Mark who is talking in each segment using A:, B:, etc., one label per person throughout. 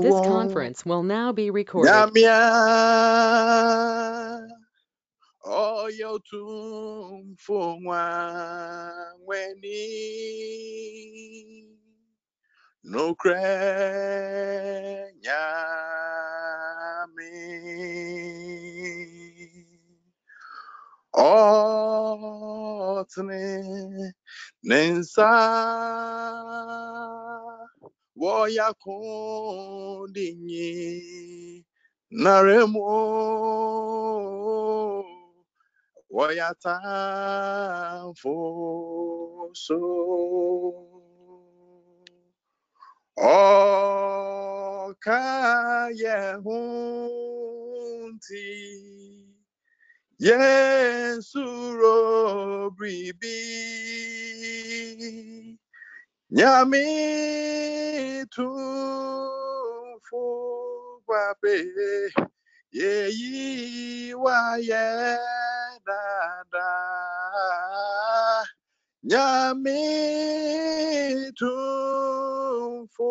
A: This conference will now be recorded.
B: Nyamia oyo tumfo nwa weni otne nensa woya kundinyi naremo. Woya tamfo so ọka yehunti yesuro bribi nyami tumfo gbabe yeyi wáyé dáadáa nyami tumfo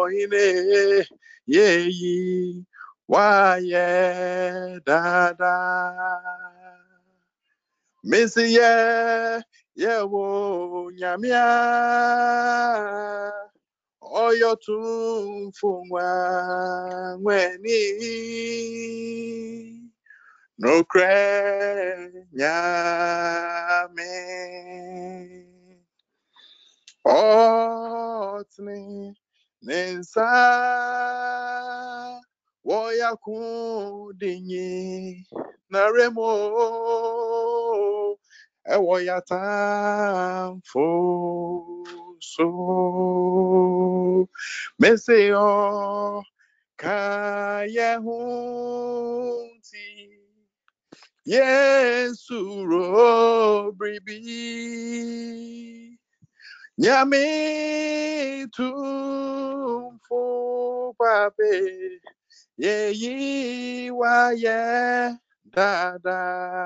B: ohine yeyi wáyé dáadáa mesi yewo nyamia oyotumfungwa ngweni. Nokre nyame. Otni nensa woyakudinyi naremo ẹwọ ya tamfo so. Mese ọ kaya hunti yesu ro bribi nyame tumfo pape yeyi wáyé dáadáa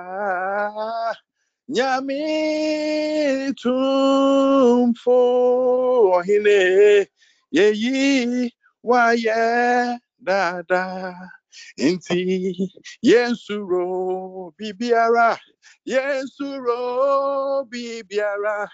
B: nyame tumfo ọhene yeyi wáyé dáadáa nti yensuro bibiara yensuro bibiara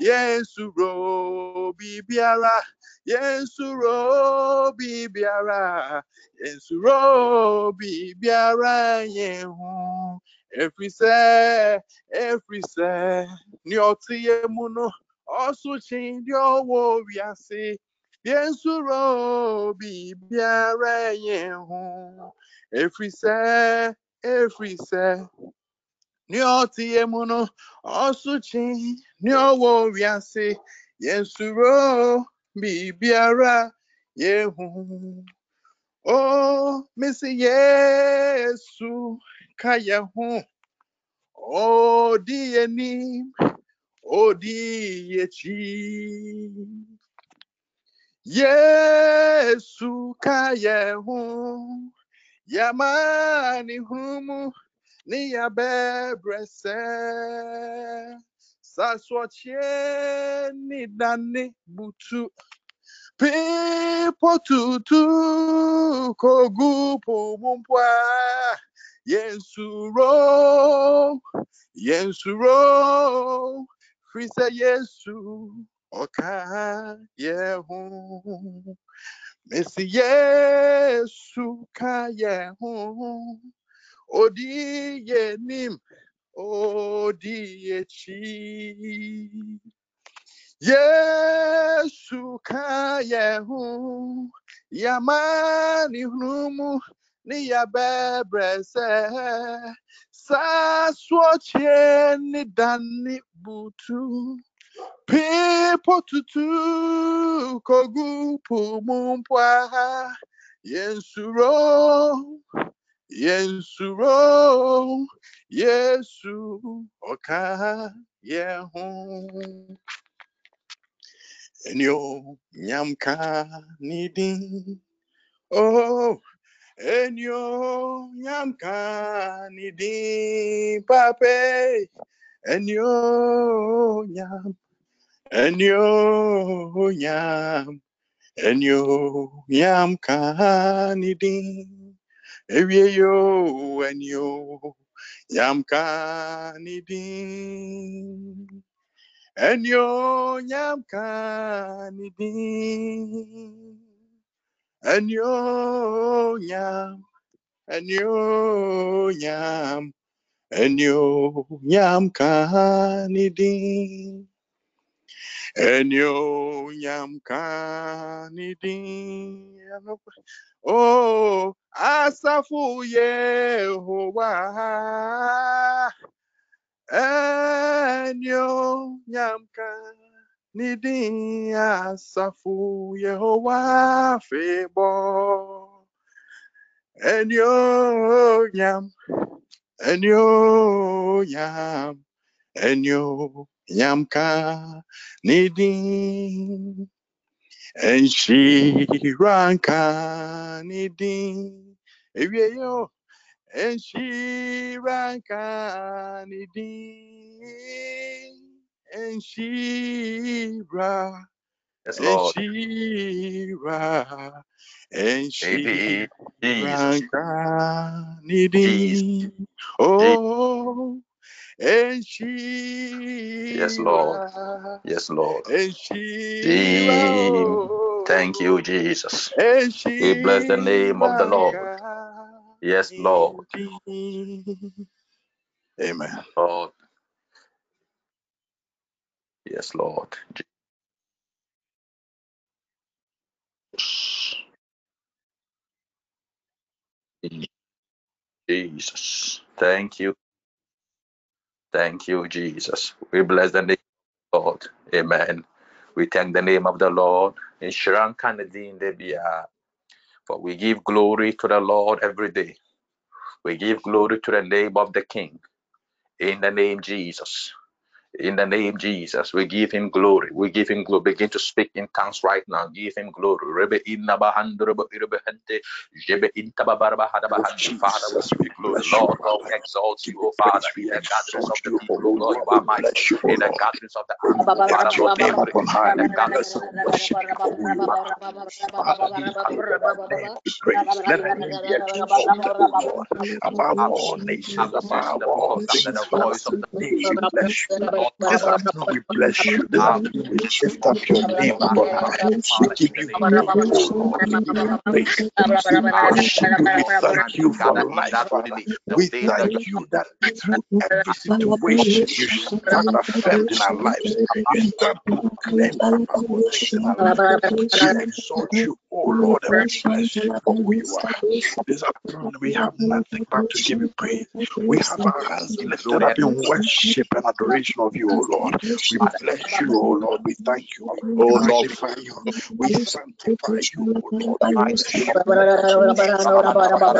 B: yensuro bibiara yehun oh yensuro bibiara yensuro bibiara yensuro bibiara yehun efisɛ efisɛ ni ɔte yɛ mu no ɔsokye di ɔwɔ wiase yɛnsuro biribiara yɛn ho efisɛ efisɛ ɔte yɛ mu no ɔsokye ni ɔwɔ wiase yɛnsuro biribiara yɛn ho o mesi yesu ho ɔdi yɛn nim odi echi yesu ka yehu yamani humu ni yabebrese saswache ni dani butu. Pipo tutu kogupo mumpwa. Yensuro yensuro fisa yesu ọka yehu. Mesi yesu ka yehu odi yenim odi echi yesu ka yehu yamani humu ni yabebrese saswochie ni dani butu pipo tutu kogu pumumpwa yensuro yensuro yesu oh, ọka yehu. Enyo nyamka nidin oh enyo nyamka nidin pape.
C: Enyo nyam enyo nyam enyo nyam kanidin ewie yo enyo nyam kanidin enyo nyam kanidin enyo nyam enyo nyam. Enyo nyam kanidin enyo nyam kanidin oh asafu yehowa enyo nyam kanidin asafu yehowa febo. Enyo nyam enyo nyam enyo nyam kanidin enshira nidin ewie yo. Enshira nidin enshira
D: Yes, Lord. Maybe
C: enshira
D: Jesus.
C: nidin oh enshira
D: Yes, Lord. Yes, Lord.
C: enshira
D: Je- Thank you, Jesus. We bless the name of the Lord. Yes, Lord.
C: Amen.
D: Lord. Yes, Lord. Jesus. Thank you. Thank you, Jesus. We bless the name of God. Amen. We thank the name of the Lord. In Shran Kanadin Debia. For we give glory to the Lord every day. We give glory to the name of the King. In the name Jesus. In the name Jesus, we give him glory. We give him glory. Begin to speak in tongues right now. Give him glory. Rebe inna bahando rebe hente. Jebe inta babaraba hada bahandi. Father, we
C: we
D: you glory.
C: you,
D: Lord we exalt you, oh Father, in
C: We
D: the gatherings of the people, oh
C: Lord.
D: you are mighty.
C: O
D: In the gatherings of the
C: We
D: oh Father, Lord,
C: name upon high.
D: In the
C: We
D: gatherings of
C: worship you for who you are. Father, be hallowed. Thy name be praised. Let name be exalted, O Lord. Above all nations, above
D: the
C: all
D: the
C: things,
D: of the
C: Today bless you.
D: Lord
C: This afternoon we bless you. This afternoon we lift up your name upon high. We give you glory, O
D: Jesus.
C: Lord. We give you praise. We
D: Father,
C: you. We thank you for life,
D: that
C: Father. We thank you that through every situation you stand affirmed in our lives. You stand proclaimed Papa good in our lives. We exalt you, O Lord, and we bless you for who you are. This afternoon we have nothing but to give you praise. We have our hands lifted up in worship and adoration of O Bless you, O Lord. We sanctify bless you. O Lord, of of of.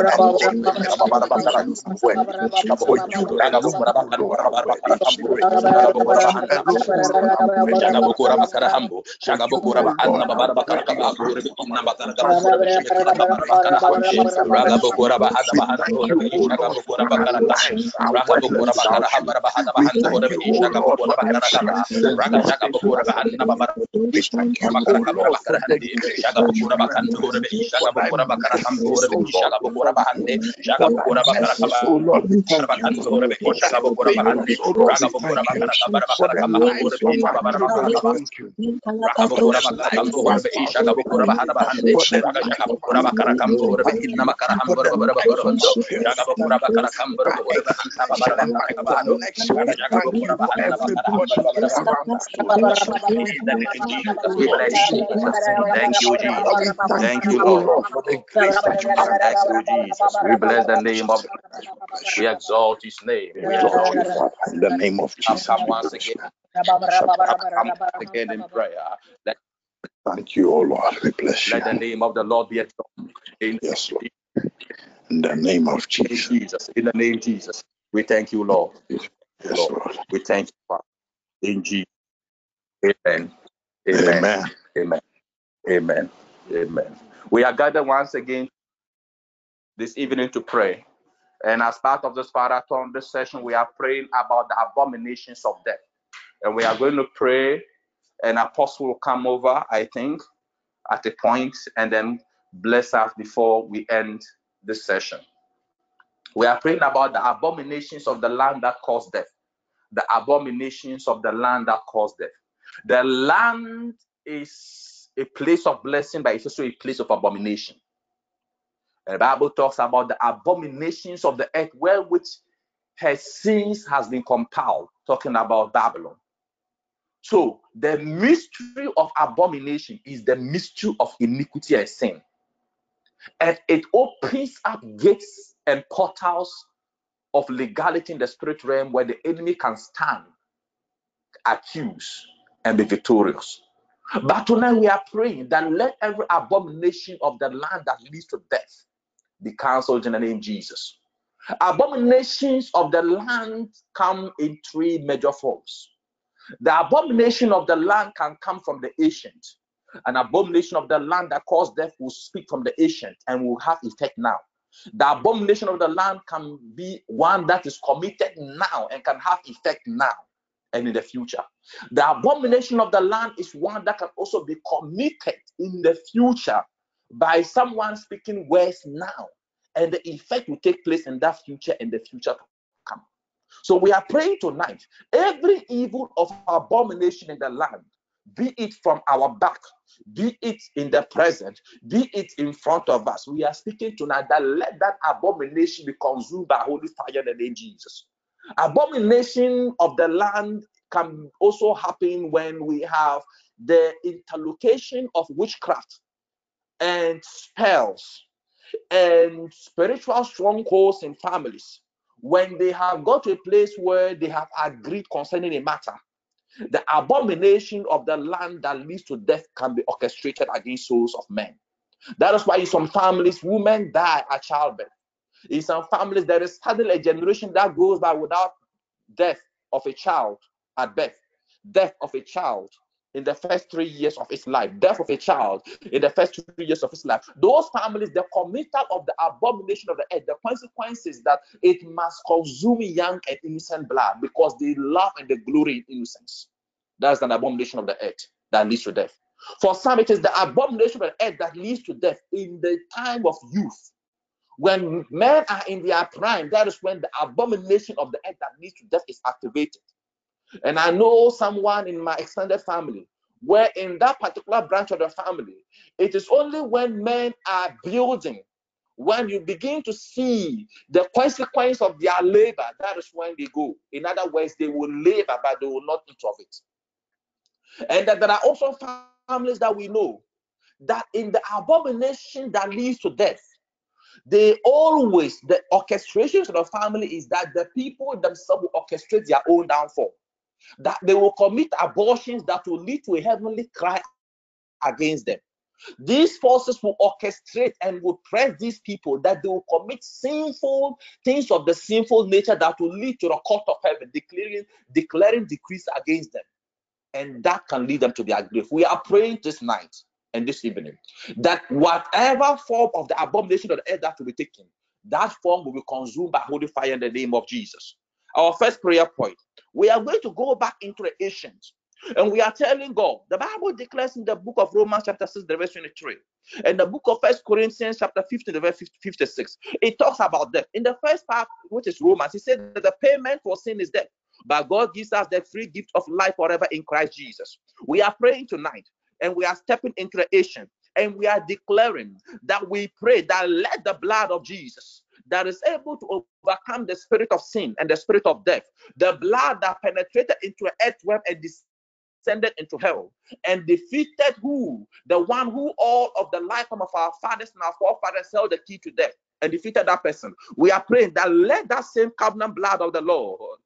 C: We thank you, O Lord. We thank you, O Lord, thank you, O Lord, for the grace that you grant us, for thy mercies, O Lord, O Lord, for thy mercies, O Lord. We thank you for thy favors, O Lord. We thank you for the lives of our children. We thank you for the life of our spouse. We thank you for the life of our families. We thank you for the lives of the parents that are essential and vital connection. We thank you for everybody around us, O Lord. In the name of
D: we bless Thank you, Jesus.
C: thank you,
D: Lord.
C: Lord, the grace that you grant
D: Thank you, Jesus. We bless the name of
C: Jesus we bless
D: we
C: you.
D: exalt his name.
C: We
D: We exalt
C: exalt you,
D: his name.
C: Father. In the name of Jesus,
D: come once again. again in prayer. Let,
C: Thank you, O Lord. We bless you.
D: let the name of the Lord be exalted. In,
C: Yes, Lord. In the name of
D: in.
C: Jesus.
D: In the name of Jesus. We thank you, Lord.
C: Yes,
D: Lord.
C: Lord.
D: We thank you, Father. In Jesus. Amen. Amen.
C: Amen.
D: Amen. Amen. Amen. We are gathered once again this evening to pray. And as part of this marathon, this session, we are praying about the abominations of death. And we are going to pray. An apostle will come over, I think, at a point, and then bless us before we end this session. We are praying about the abominations of the land that cause death. The abominations of the land that cause death. The land is a place of blessing, but it's also a place of abomination. The Bible talks about the abominations of the earth, where which her sins has been compiled, talking about Babylon. So the mystery of abomination is the mystery of iniquity and sin. And it opens up gates and portals of legality in the spirit realm where the enemy can stand, accuse, and be victorious. But tonight we are praying that let every abomination of the land that leads to death be cancelled in the name of Jesus. Abominations of the land come in three major forms. The abomination of the land can come from the ancient. An abomination of the land that caused death will speak from the ancient and will have effect now. The abomination of the land can be one that is committed now and can have effect now and in the future. The abomination of the land is one that can also be committed in the future by someone speaking words now, and the effect will take place in that future and the future to come. So we are praying tonight. Every evil of abomination in the land, be it from our back, be it in the present, be it in front of us, we are speaking tonight that let that abomination be consumed by holy fire in the name Jesus. Abomination of the land can also happen when we have the interlocation of witchcraft and spells and spiritual strongholds in families when they have got to a place where they have agreed concerning a matter the abomination of the land that leads to death can be orchestrated against souls of men. That is why in some families women die at childbirth. In some families there is suddenly a generation that goes by without death of a child at birth. Death of a child in the first three years of his life, death of a child in the first three years of his life. Those families, the committal of the abomination of the earth, the consequences that it must consume young and innocent blood because they love and they glory in innocence. That's an abomination of the earth that leads to death. For some, it is the abomination of the earth that leads to death in the time of youth. When men are in their prime, that is when the abomination of the earth that leads to death is activated. And I know someone in my extended family where in that particular branch of the family, it is only when men are building, when you begin to see the consequence of their labor, that is when they go. In other words, they will labor, but they will not eat of it. And that there are also families that we know that in the abomination that leads to death, they always, the orchestrations of the family is that the people themselves will orchestrate their own downfall that they will commit abortions that will lead to a heavenly cry against them. These forces will orchestrate and will press these people that they will commit sinful things of the sinful nature that will lead to the court of heaven, declaring declaring decrees against them, and that can lead them to their grave. We are praying this night and this evening that whatever form of the abomination of the earth that will be taken, that form will be consumed by holy fire in the name of Jesus. Our first prayer point we are going to go back into the ancient and we are telling God. The Bible declares in the book of Romans, chapter 6, the verse 23, and the book of First Corinthians, chapter 15, the verse 56. It talks about death. In the first part, which is Romans, he said that the payment for sin is death, but God gives us the free gift of life forever in Christ Jesus. We are praying tonight, and we are stepping into ancient, and we are declaring that we pray that let the blood of Jesus that is able to overcome the spirit of sin and the spirit of death, the blood that penetrated into an earthworm and descended into hell and defeated who? The one who all of the lifetime of our fathers and our forefathers held the key to death and defeated that person. We are praying that let that same covenant blood of the Lord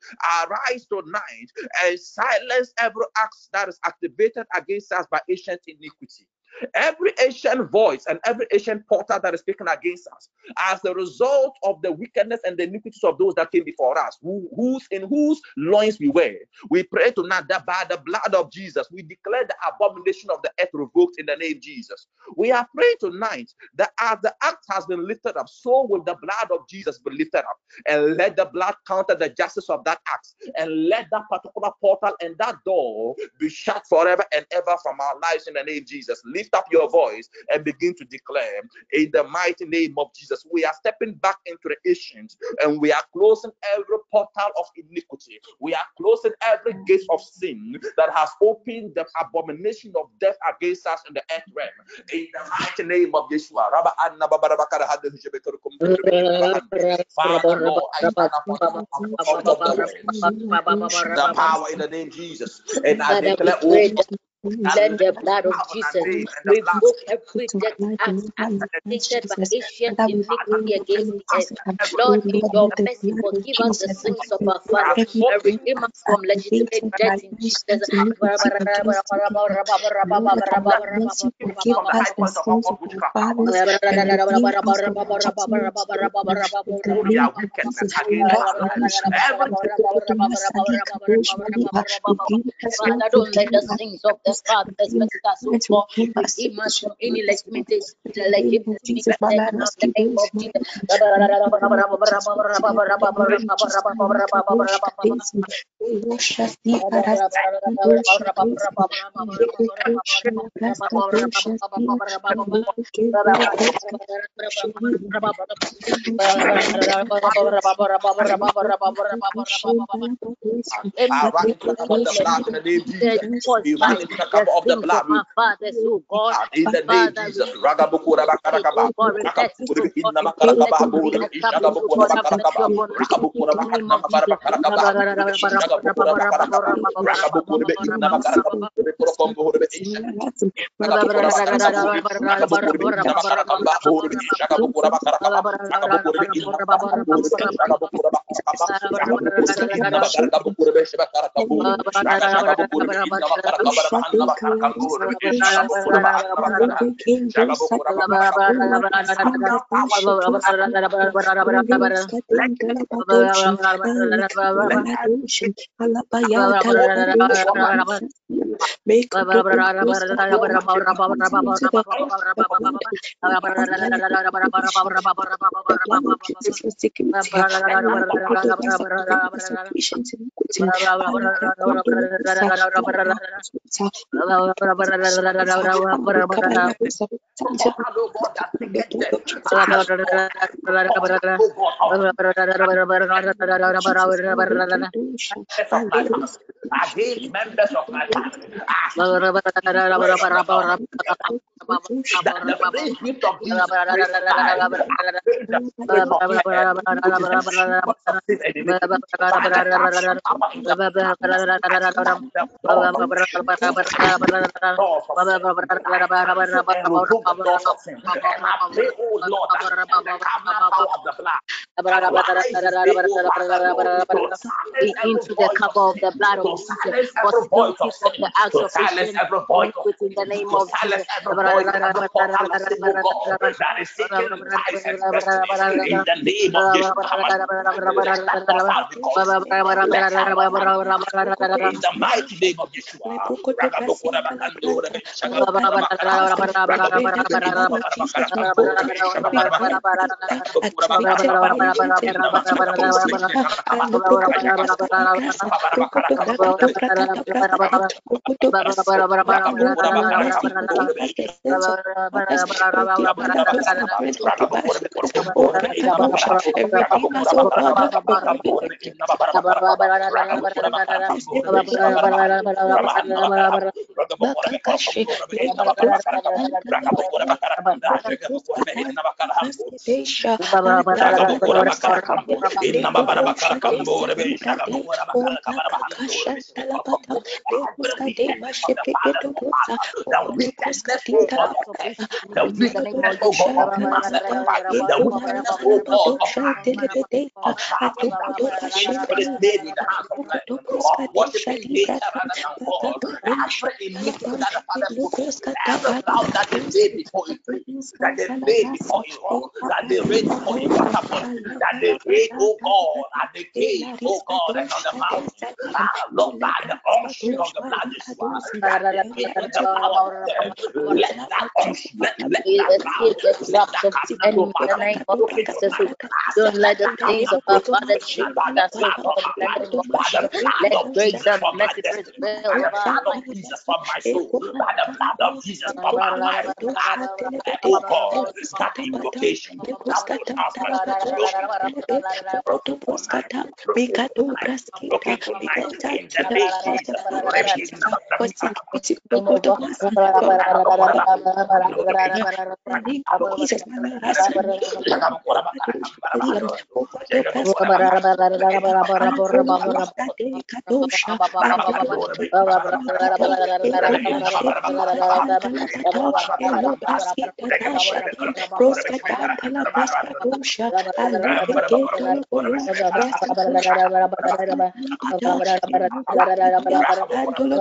D: arise tonight and silence every act that is activated against us by ancient iniquity. Every ancient voice and every ancient portal that is speaking against us, as a result of the wickedness and the iniquities of those that came before us, who, whose in whose loins we were, we pray tonight that by the blood of Jesus, we declare the abomination of the earth revoked in the name of Jesus. We are praying tonight that as the act has been lifted up, so will the blood of Jesus be lifted up, and let the blood counter the justice of that act, and let that particular portal and that door be shut forever and ever from our lives in the name of Jesus. Lift up your voice and begin to declare in the mighty name of Jesus. We are stepping back into the ancient and we are closing every portal of iniquity. We are closing every gate of sin that has opened the abomination of death against us in the earth realm. In the mighty name of Yeshua. Father, Lord, I the power in the name of Jesus. And I declare, oh,
E: let the blood of Jesus revoke every death act activated by ancient iniquity against the earth. Lord, in your mercy, forgive us the sins of our fathers and redeem us from legitimate death in Jesus. Father, don't let the sins of the fathers make us so poor. Redeem us from any limitation, legitimacy, in the name of Jesus.
D: We run into the cup of the blood.
E: My Father, so God,
D: In the name of Jesus. Ragabukura bakarakaba. Rakabukura inna makarakaba. Buri ishagabukura bakarakaba. Rakabukura bakanna makarakaba. Ishagabukura bakarakaba. Rakabukura inna makarakaba. Prokombuhura ishagabukura Rakabukura bakarakaba. Rakabukura inna makarakaba. Buri ishagabukura bakarakaba. Rakabukura inna makarakaba. Buri bakarakaba. Rakabukura inna makarakaba. Bishbakarakaba. Rakabukura inna makarakaba. Rahanna makarakaba. Ishagabukura bakarakaba. Shagabukura
F: Make
D: against members of my family.
E: into the cup of the blood of Jesus,
D: of
E: the acts
D: to silence
E: sin,
D: every voice of
E: in the name of
D: silence
E: Jesus.
D: every voice and every of sin, God, that is seeking lives and destinies in the name of Yeshua HaMashiach. Let that portal be consumed. Let that portal be consumed in the mighty name of Yeshua. Ragabokura bakando, rebe shagabokura bakaraba, ragabokura inna bakarabakaraba, rebe shabakarabakaraba, ragabokura bakarabakaraba, inna bakarabakaraba, rebe shagabakarabakaraba, the wickedness, the weakness, oh God, the weakness, oh God, of magnify of for this made with the hands of men, of worshiping nature rather than iniquity that the Father put, every vow that they made before you that they made before you walk, that they made before you waterfall, that they made, oh God, at the cave, oh God, and on the mountain. Ah, Lord, by the unction of the blood, Let let, let let oh Father.
E: Don't let the things of our fathers shake us so Let mercy prevail.
D: Jesus my the blood of Jesus my life. Oh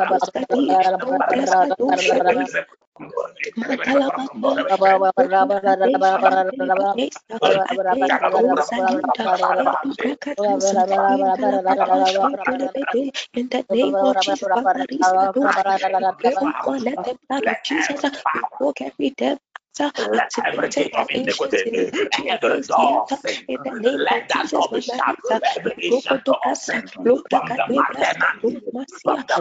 D: transfer
F: in the name of Jesus, let the blood of Jesus revoke every death
D: let every gate of iniquity, every door let that door be shut, every ancient door of sin, from the maternity, from the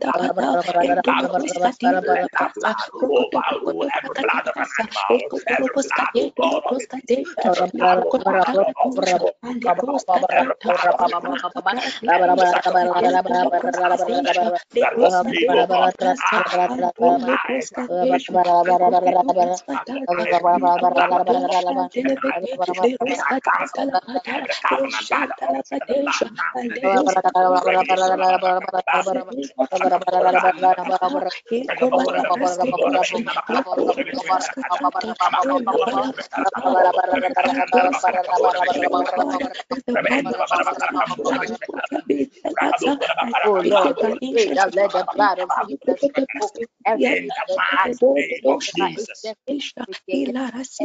E: blood of Oh Lord, we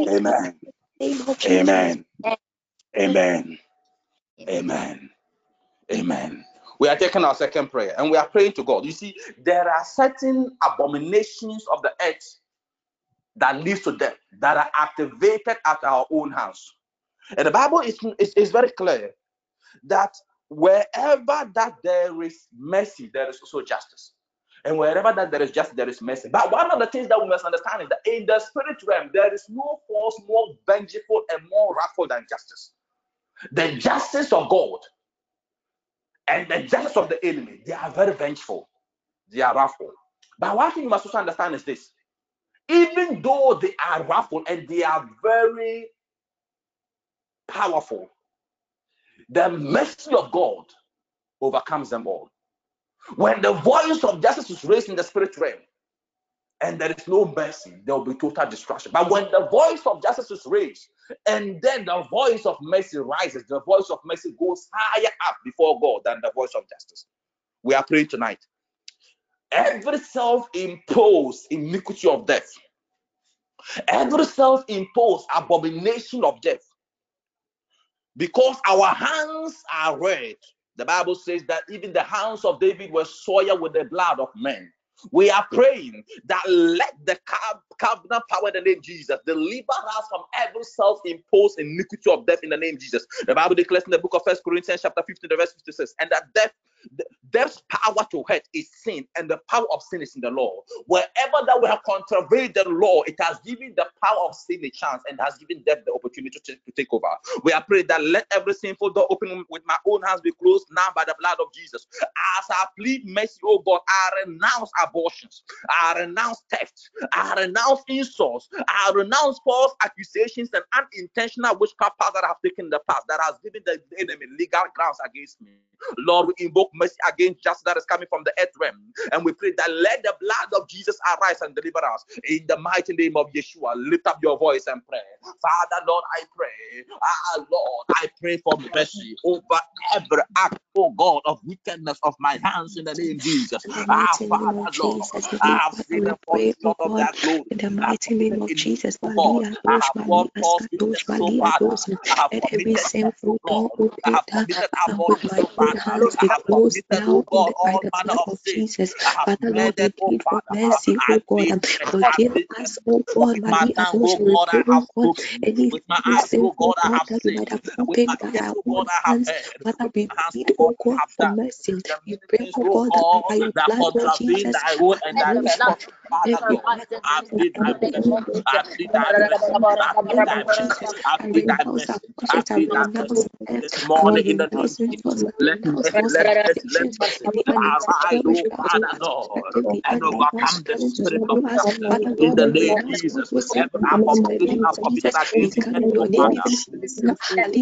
D: Amen. Amen. Amen. Amen. Amen. We are taking our second prayer and we are praying to God. You see, there are certain abominations of the earth that leads to death that are activated at our own house. And the Bible is, is, is very clear that wherever that there is mercy, there is also justice. And wherever that there is justice, there is mercy. But one of the things that we must understand is that in the spirit realm, there is no force more vengeful and more wrathful than justice. The justice of God and the justice of the enemy, they are very vengeful, they are wrathful. But one thing you must also understand is this even though they are wrathful and they are very powerful, the mercy of God overcomes them all. When the voice of justice is raised in the spirit realm and there is no mercy, there will be total destruction. But when the voice of justice is raised and then the voice of mercy rises, the voice of mercy goes higher up before God than the voice of justice. We are praying tonight. Every self imposed iniquity of death, every self imposed abomination of death, because our hands are red The Bible says that even the hands of David were soiled with the blood of men. We are praying that let the covenant power in the name Jesus deliver us from every self-imposed iniquity of death in the name Jesus. The Bible declares in the book of First Corinthians chapter 15, verse 56, and that death Death's power to hurt is sin, and the power of sin is in the law. Wherever that we have contravened the law, it has given the power of sin a chance and has given death the opportunity to, to take over. We are praying that let every sinful door open with my own hands be closed now by the blood of Jesus. As I plead mercy, oh God, I renounce abortions, I renounce theft, I renounce insults, I renounce false accusations and unintentional witchcraft that have taken the past that has given the enemy legal grounds against me. Lord, we invoke mercy against justice that is coming from the earth realm. And we pray that let the blood of Jesus arise and deliver us. In the mighty name of Yeshua, lift up your voice and pray. Father, Lord, I pray. Ah, Lord, I pray for mercy over every act, oh God, of wickedness of my hands in the name of Jesus. Ah, Father, Lord, I have seen the fall of that glory.
F: In the mighty name of Jesus,
D: Dosh, Malia, Dosh, Malia, Dosh,
F: let every sinful door open
D: with
F: my own hands be closed now in the, blood of Jesus. Father Lord, we plead for mercy, oh God. Forgive us, oh, oh God, Maria, oh oh we pray, oh God, any sinful door that we might have opened by our own hands. Father, we plead, oh God, for mercy. We pray, oh God, that by your blood, Lord Jesus,
D: Father God, This morning in the name of Jesus, let mercy, let mercy, let mercy arise, Father Lord, and overcome the spirit of death. In the name of Jesus, every abomination I've committed against you, Father,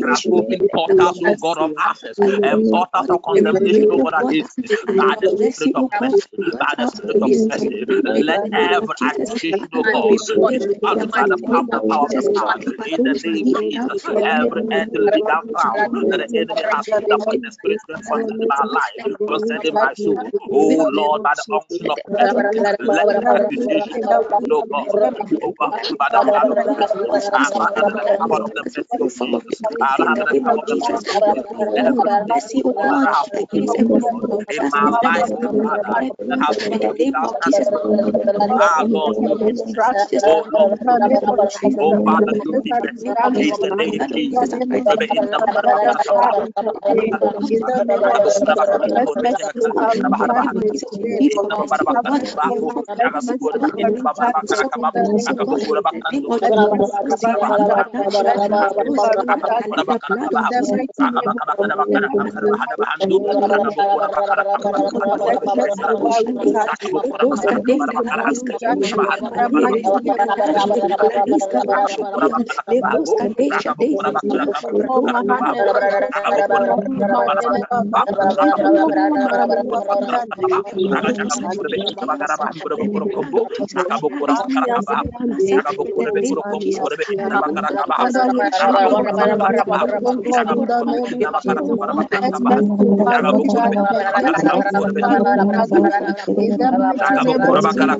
D: grant open portals, God of access, and portals of condemnation, God, against me, by the spirit of mercy, by the spirit of mercy, let every accusation, oh God, dismantled by the power, power of blood. In the name of Jesus, every earthly legal crown that the enemy has put upon the spirit concerning my life, concerning my soul. Oh Lord, by the unction of mercy, let the accusation, God, overruled by the blood of Jesus. And rather than the power of the mercy of Jesus, the power of the blood of Jesus, every mercy, God, that I have spoken of in my life, that have been the legal standing. Ah Lord, me mercy.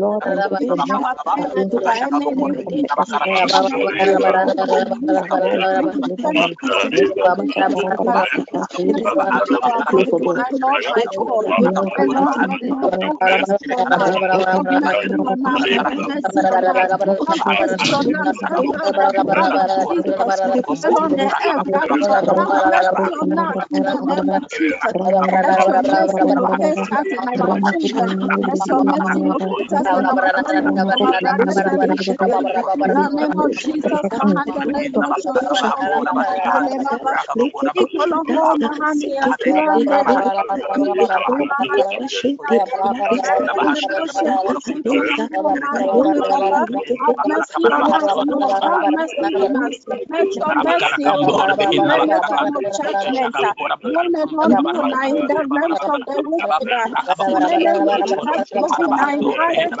D: Lord,
G: let your mercy bring judgment.
F: Oh Pray for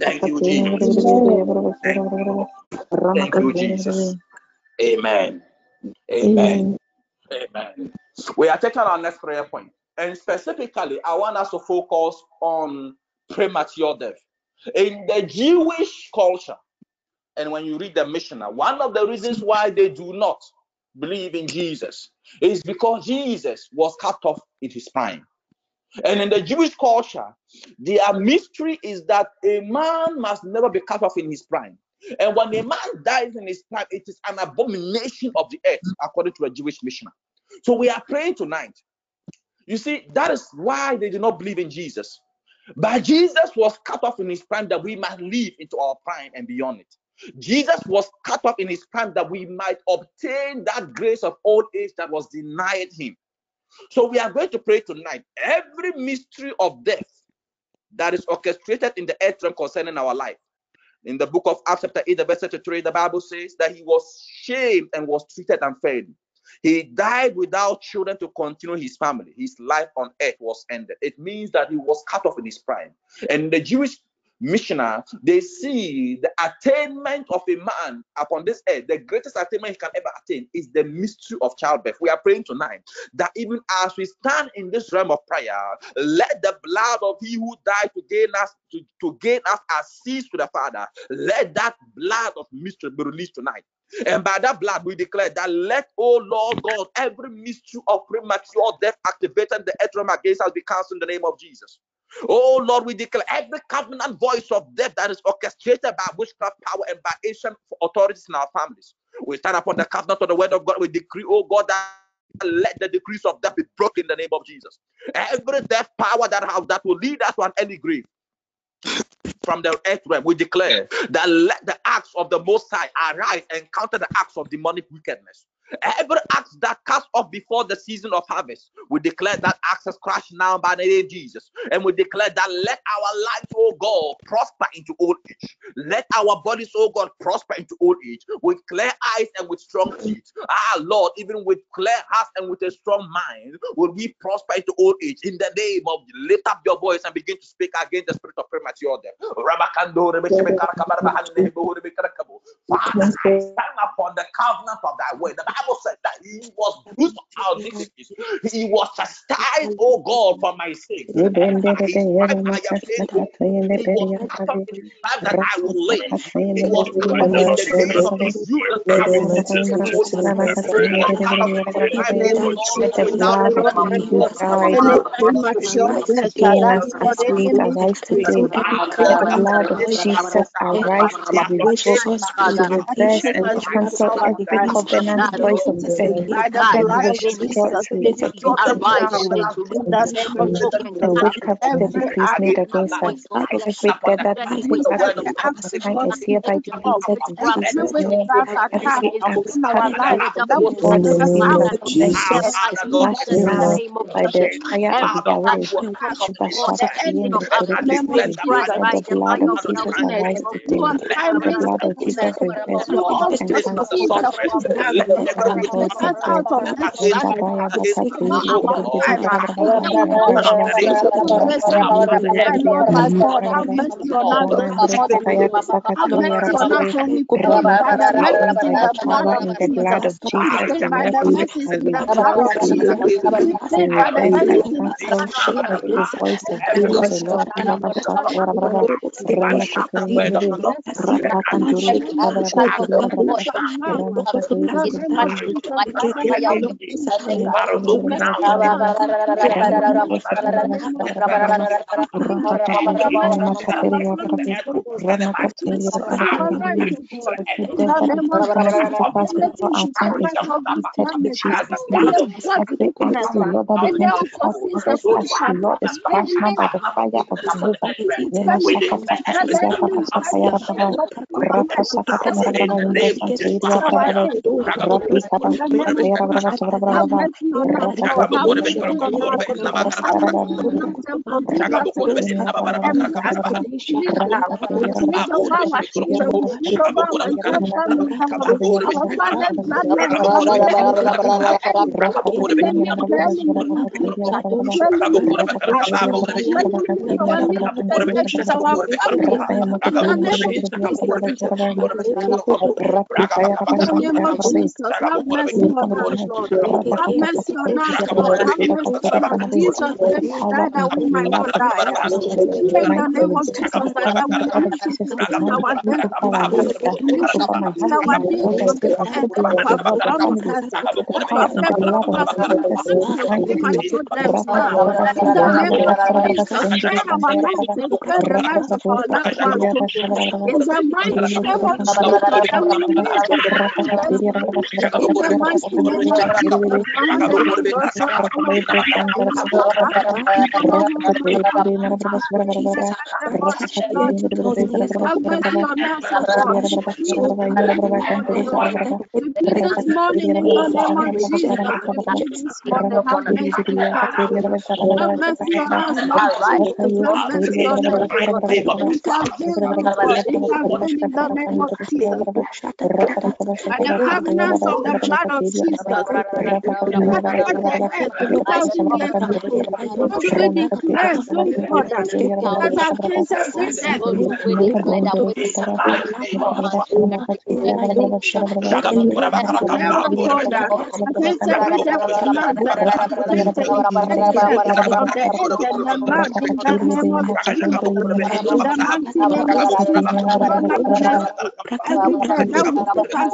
D: Thank you, Jesus. Thank you, Jesus. Amen. Amen. Amen. We are taking our next prayer point, and specifically, I want us to focus on premature death. In the Jewish culture, and when you read the Mishnah, one of the reasons why they do not believe in Jesus is because Jesus was cut off in his prime. And in the Jewish culture, their mystery is that a man must never be cut off in his prime. And when a man dies in his prime, it is an abomination of the earth, according to a Jewish Mishnah. So we are praying tonight. You see, that is why they did not believe in Jesus. But Jesus was cut off in his prime that we might live into our prime and beyond it. Jesus was cut off in his prime that we might obtain that grace of old age that was denied him. So we are going to pray tonight. Every mystery of death that is orchestrated in the earth realm concerning our life. In the book of Acts, chapter 8, the verse 33, the Bible says that he was shamed and was treated unfairly. He died without children to continue his family. His life on earth was ended. It means that he was cut off in his prime. And the Jewish Mishnah, they see the attainment of a man upon this earth, the greatest attainment he can ever attain is the mystery of childbirth. We are praying tonight that even as we stand in this realm of prayer, let the blood of he who died to gain us to, to gain us seeds to the Father, let that blood of mystery be released tonight. And by that blood, we declare that let, oh Lord God, every mystery of premature death activated the earth against us be cancelled in the name of Jesus. Oh Lord, we declare every covenant voice of death that is orchestrated by witchcraft power and by ancient authorities in our families. We stand upon the covenant of the word of God. We decree, oh God, that let the decrees of death be broken in the name of Jesus. Every death power that have that will lead us to an early grave from the earth realm, we declare that let the acts of the Most High arise and counter the acts of demonic wickedness. Every axe that cast off before the season of harvest, we declare that axe is crushed now by the name of Jesus. And we declare that let our lives, oh God, prosper into old age. Let our bodies, oh God, prosper into old age with clear eyes and with strong teeth. Ah, Lord, even with clear hearts and with a strong mind, will we prosper into old age. In the name of lift up your voice and begin to speak against the spirit of premature death. Father, stand upon the covenant of thy word. Bible said that he was bruised for our iniquities. He was chastised, oh God, for my sake. He that I will live. He was struck in the days of his youth. He was
H: the blood of Jesus Christ again us as we arise today. Let the blood of Jesus arise to reverse and cancel every covenant voice of the enemy that destroys the witchcraft the decrees made against us. Every gathered against us time is hereby defeated in Jesus' name. Every axe cut before the season of vengeance is crushed now by the fire of Yahweh. Let the of Jesus arise today. Let the blood of Jesus reverse and in the blood of Jesus, the revoke, I repent, I cancel his voice of healing, the Lord. Lord is crushed now by the fire of Jehovah. Nena shaka taka tiga papa shaka ya rapa rapa shaka taka rapa rapa winda santi iri ya rapa rapi kapa shaka ya rapa rapa shaka rapa rapa rapa shaka
G: By the covenants of the blood of Jesus, we declare so God that our cases with death our children, our parents, receiving members, in the name of Jesus, Lord, we plead, oh God, have mercy on us, Jesus, have mercy on us, Jesus, have mercy us, in the name of Jesus, May the in the name of Jesus. We thank you, Lord God. We have overcome, oh God. With the blood of Jesus, we have overcome. We are more than conquerors, oh God. In Christ, oh God, we are more than conquerors in the name of Jesus.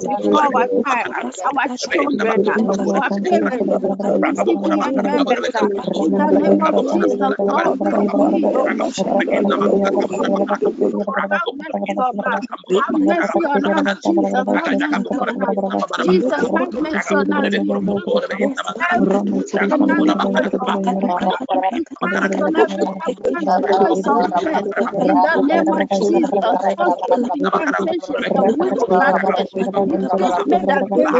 G: Daddy Lord, we thank you, oh parents, our Jesus,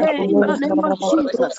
G: of Jesus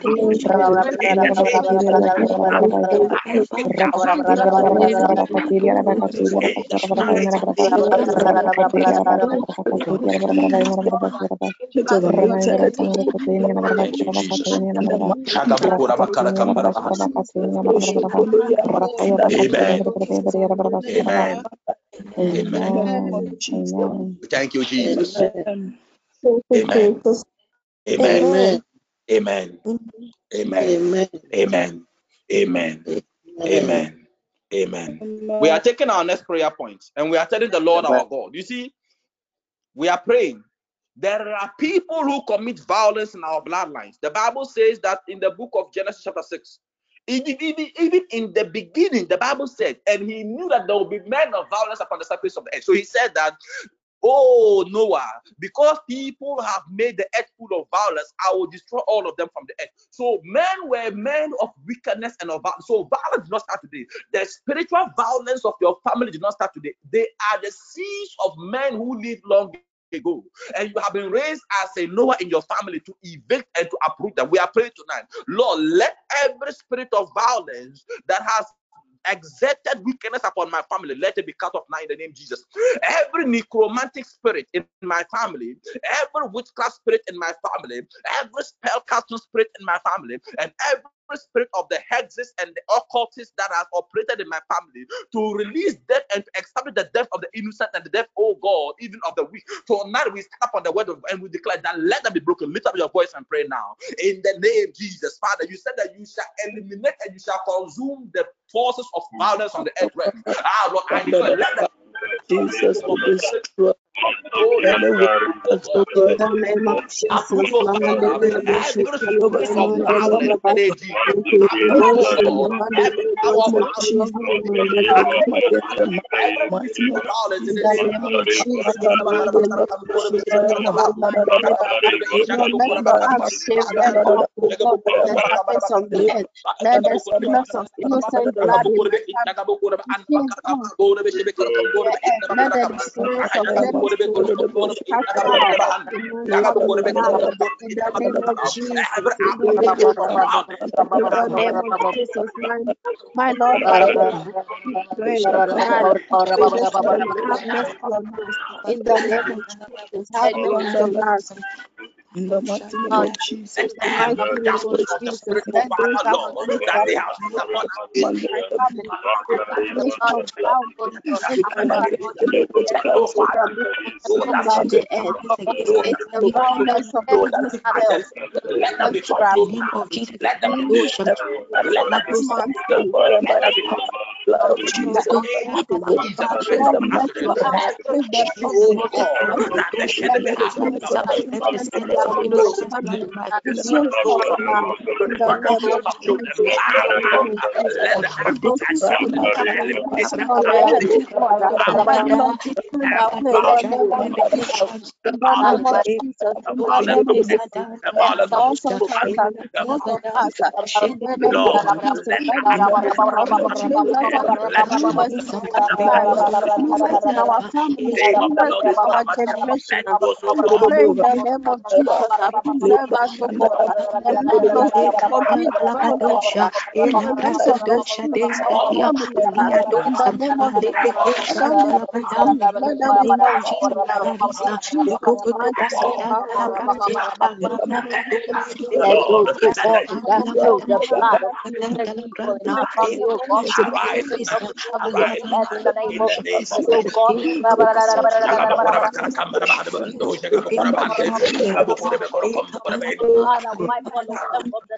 D: Amen. Amen. Amen. Thank you, Jesus. Amen. Amen. Amen. Amen. Amen. Amen. Amen. Amen. We are taking our next prayer point and we are telling the Lord our God. You see, we are praying. There are people who commit violence in our bloodlines. The Bible says that in the book of Genesis, chapter 6. Even, even, in the beginning, the Bible said, and he knew that there will be men of violence upon the surface of the earth. So he said that Oh, Noah, because people have made the earth full of violence, I will destroy all of them from the earth. So men were men of wickedness and of violence. So violence did not start today. The spiritual violence of your family did not start today. They are the seeds of men who lived long ago. And you have been raised as a Noah in your family to evict and to uproot them. We are praying tonight. Lord, let every spirit of violence that has exerted wickedness upon my family, let it be cut off now in the name of Jesus. Every necromantic spirit in my family, every witchcraft spirit in my family, every spell casting spirit in my family, and every spirit of the hexes and the occultists that has operated in my family to release death and to establish the death of the innocent and the death, oh God, even of the weak. Tonight we stand up on the word of and we declare that let them be broken. Lift up your voice and pray now. In the name of Jesus, Father, you said that you shall eliminate and you shall consume the forces of violence on the earth. Ah, Lord, I declare, let them
I: Jesus destroy let
G: করবে My Lord, in the name of Jesus, have mercy on us
I: in the mighty name of Jesus.
G: The mighty name of Jesus. Let the house
I: come
D: on
G: the
D: the
G: the of
I: blood of Jesus.
D: Lord,
G: Thank us in our in our in the name of
I: Jesus.
G: Us, us
E: is troubled in the name of Jesus,
I: oh
E: God. Wipe on the stem of the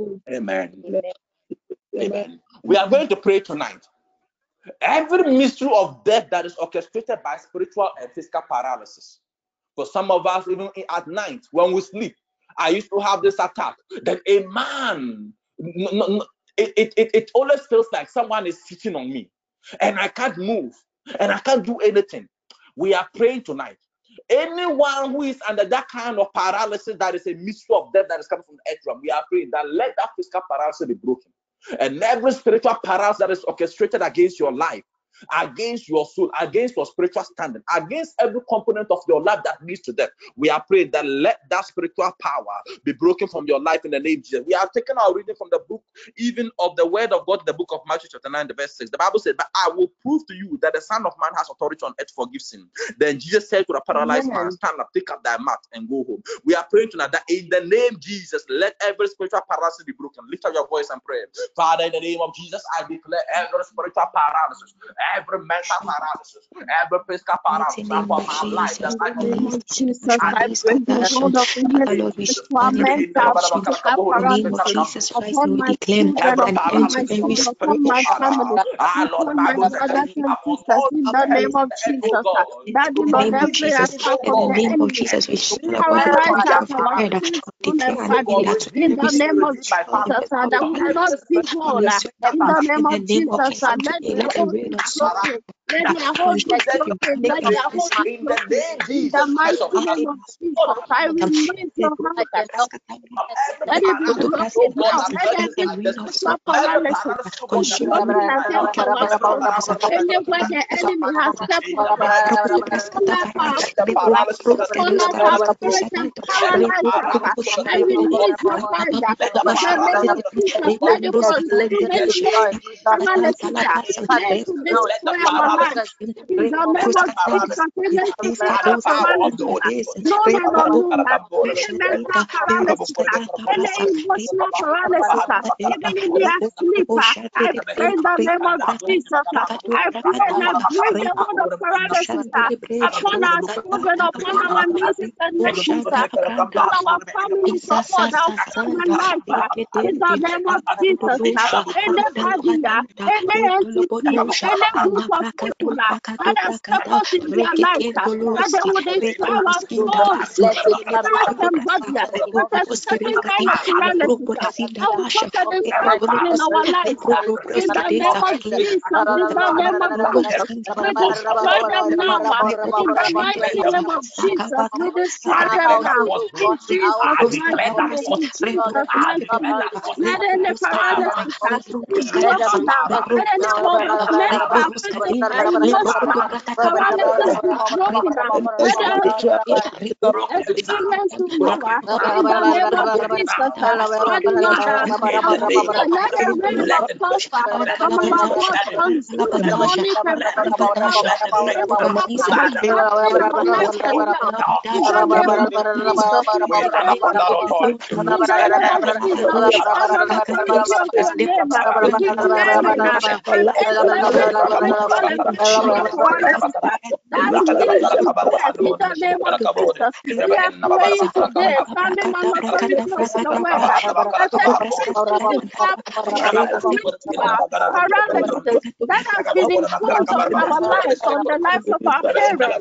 G: Amen.
D: Amen.
E: Amen.
D: We are going to pray tonight. Every mystery of death that is orchestrated by spiritual and physical paralysis. For some of us, even at night when we sleep, I used to have this attack that a man, it, it, it, it always feels like someone is sitting on me and I can't move and I can't do anything. We are praying tonight. Anyone who is under that kind of paralysis, that is a mystery of death that is coming from the earth realm, we are praying that let that physical paralysis be broken. And every spiritual paralysis that is orchestrated against your life, against your soul, against your spiritual standing, against every component of your life that leads to death. We are praying that let that spiritual power be broken from your life in the name of Jesus. We are taking our reading from the book, even of the word of God, the book of Matthew, chapter 9, the verse 6. The Bible said, But I will prove to you that the Son of Man has authority on earth to forgive sin. Then Jesus said to the paralyzed man,
G: Amen.
D: Stand up, take up thy mat, and go home. We are praying tonight that in the name of Jesus, let every spiritual paralysis be broken. Lift up your voice and pray. Father, in the name of Jesus, I declare every spiritual paralysis, every mental paralysis, every physical paralysis
F: for
D: my life.
G: The
D: life
G: of Jesus, of
F: Jesus in the name of Jesus.
G: In the name of Jesus,
F: in the name of Jesus, in the name of Jesus,
G: in the name of Jesus,
D: Father
G: not see
D: spiritual
G: God.
F: every
G: uh,
D: mental
G: In
F: spirit,
G: the name
F: in
G: of
F: the
D: paralysis.
F: name of
G: Jesus, uh,
F: Jesus,
D: From
G: let
F: we
G: their
F: let the
D: every
G: hold
F: rain
G: be
F: of
D: physical
G: broken.
D: paralysis.
G: Let
F: Satan
G: their hold be
D: Let
F: consume.
D: it
G: broken.
D: be
G: Let
F: Let the
G: their
D: broken.
G: hold
F: physical
G: be
D: In the
G: broken.
D: name
G: In the
D: Jesus
G: mighty
D: Christ of
G: name
D: Nazareth.
G: of
D: Oh
G: Jesus, I
D: Lord,
G: release your
E: I
G: hand.
E: can help
F: consume.
D: every
G: Let it be
D: paralysis, oh
G: broken
D: God,
G: now.
D: that
G: Let
D: threatens
G: every
D: my
F: rain of
D: destiny.
G: spiritual
D: Every
G: paralysis
D: paralysis, oh God,
G: be
D: that
F: Consume
G: broken
D: threatens my
G: against
D: health.
G: our
D: Every
G: soul.
D: paralysis, oh God, that
G: Anywhere
D: threatens
G: the
D: my
G: enemy
D: finances.
G: has stepped
D: In
G: on
D: the
G: us,
D: mighty name of
G: don't
D: Jesus,
G: let our
D: let the
G: feet,
D: paralysis of the
G: don't
D: spirit
G: let
D: be
G: our
D: broken.
G: spirit and
D: Let the
G: paralyze us.
D: paralysis of the
G: I
D: spirit be
G: release your
D: broken.
G: fire.
D: Let the
G: In the name
D: paralysis
G: of
D: of the
G: Jesus,
D: spirit be
G: let it
D: broken.
G: consume
D: In the
G: any
D: name of
G: any
D: Jesus Christ of
G: paralysis.
D: Nazareth.
G: Let it
D: Let the
G: destroy our
D: paralysis
G: life. In the name of Jesus, any spirit of paralysis, known and unknown, any mental paralysis, any emotional paralysis, even in their sleep, I pray in the name of Jesus. I pray and I break the hold of paralysis upon our children, upon our nieces and nephews, upon our families, upon our family life. In the name of Jesus, anybody, any entity, any group of people that has purpose in their life, that they will destroy our souls, spirit name of Jesus, we destroy them now. In Jesus' mighty name, in Jesus' mighty name. Let any paralysis be broken now. Let any hold of mental, physical, emotional paralysis be broken now. Let them experience tomorrow. In the name of Jesus, Daddy Lord, let the rain of comfort from our both sons, Monique and we are praying today, standing on the promise of the word, paralysis that has been imposed on our lives, on the lives of our parents,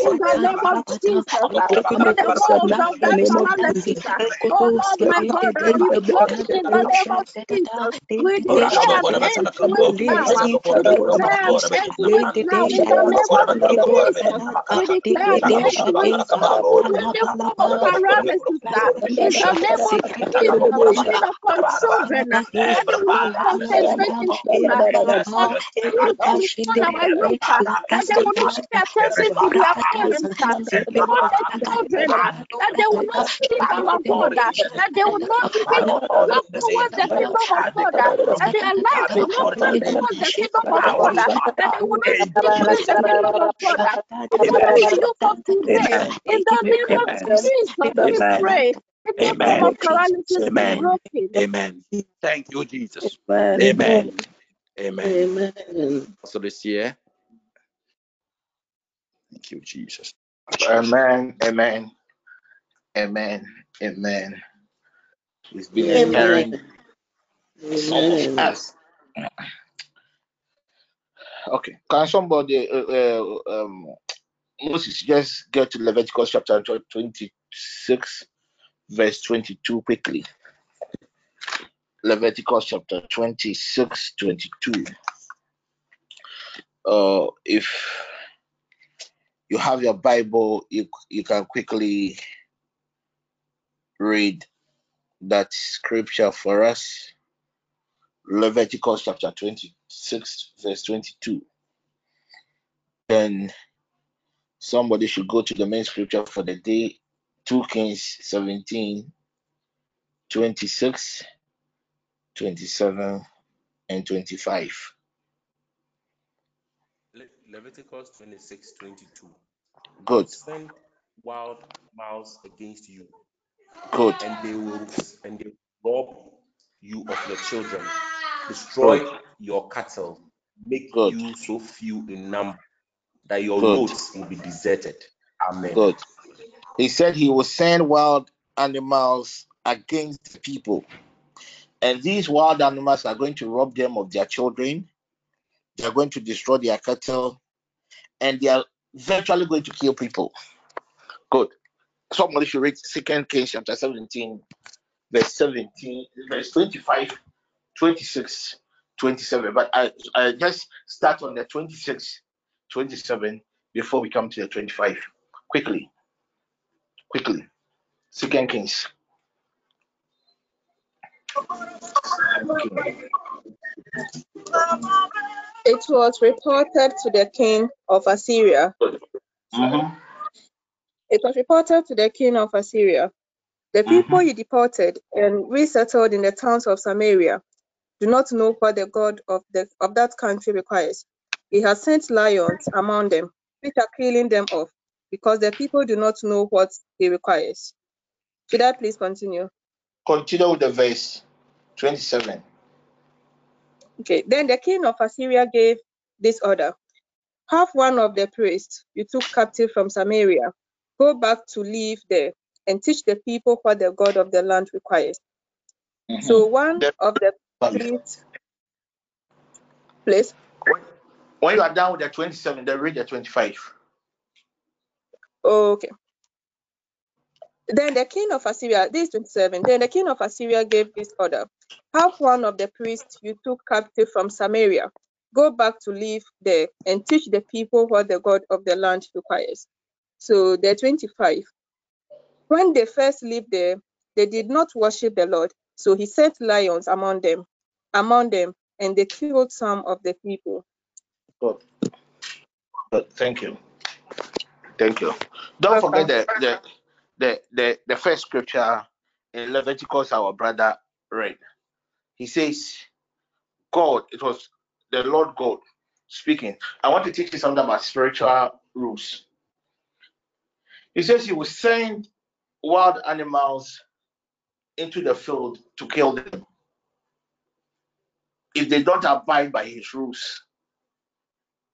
G: in the name of Jesus, may the walls of that paralysis, oh Lord my God, be broken in the name of Jesus. We declare an end to it now. We declare an end to it now in the name of Jesus. We declare an end to it now. Any form of paralysis in the name of Jesus, even upon children, any one concentrating children, upon upon our youth, that they will not pay attention to their parents, upon the children, that they will not seek our God, that they will not even walk towards the kingdom of God, that their life will not turn towards the kingdom of God, that they will not decrease the kingdom of God. Upon the youth of today, in the name of Jesus, we pray. Any form of paralysis be broken.
D: Amen. Thank you, Jesus. Amen. Amen.
I: Amen.
D: So this year. Thank you, Jesus.
J: Amen. Amen. Amen. Amen. He's been
I: Amen.
J: Us. Okay. Can somebody, uh, uh, um, Moses, just get to Leviticus chapter 26, verse 22 quickly. Leviticus chapter 26, 22. Uh, if you have your Bible, you, you can quickly read that scripture for us. Leviticus chapter 26, verse 22. Then somebody should go to the main scripture for the day 2 Kings 17, 26, 27, and 25.
K: Le- Leviticus 26 22.
J: Good,
K: Send wild mouse against you,
J: good,
K: and they will and they will rob you of your children, destroy your cattle, make
J: Good.
K: you so few in number that your
J: Good.
K: roads will be deserted. Amen.
J: good. He said he will send wild animals against the people. And these wild animals are going to rob them of their children. They are going to destroy their cattle. And they are virtually going to kill people. Good. Somebody should read Second Kings chapter 17, verse 17, verse 25, 26, 27. But I, I just start on the 26, 27 before we come to the 25. Quickly. Quickly. Second Kings. Okay.
L: It was reported to the king of Assyria.
J: Mhm.
L: It was reported to the king of Assyria. The people he deported and resettled in the towns of Samaria do not know what the God of the of that country requires. He has sent lions among them, which are killing them off, because the people do not know what he requires. Should I please continue?
J: Continue with the verse 27.
L: Okay. Then the king of Assyria gave this order. Have one of the priests you took captive from Samaria go back to live there and teach the people what the God of the land requires.
J: Mhm.
L: So one
J: The-
L: of the priests, please.
J: When you are done with the 27, then read the 25.
L: Okay. Then the king of Assyria, this 27. Then the king of Assyria gave this order Have one of the priests you took captive from Samaria go back to live there and teach the people what the God of the land requires. So the 25. When they first lived there, they did not worship the Lord. So he sent lions among them, among them, and they killed some of the people.
J: Good. Good. Thank you. Thank you. Don't forget the, the the the the first scripture in Leviticus our brother read. He says, God, it was the Lord God speaking. I want to teach you something about spiritual rules. He says he will send wild animals into the field to kill them if they don't abide by his rules,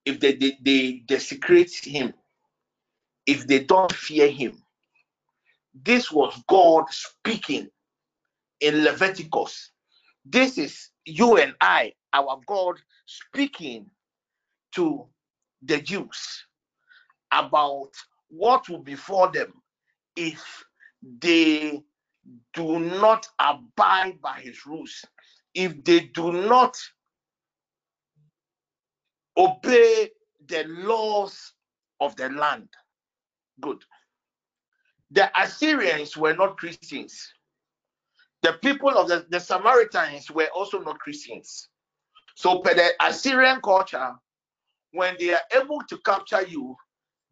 J: if they, they, they desecrate him, if they don't fear him. This was God speaking in Leviticus. This is you and I, our God, speaking to the Jews about what will befall them if they do not abide by his rules, if they do not obey the laws of the land. Good. The Assyrians were not Christians. The people of the, the Samaritans were also not Christians. So, per the Assyrian culture, when they are able to capture you,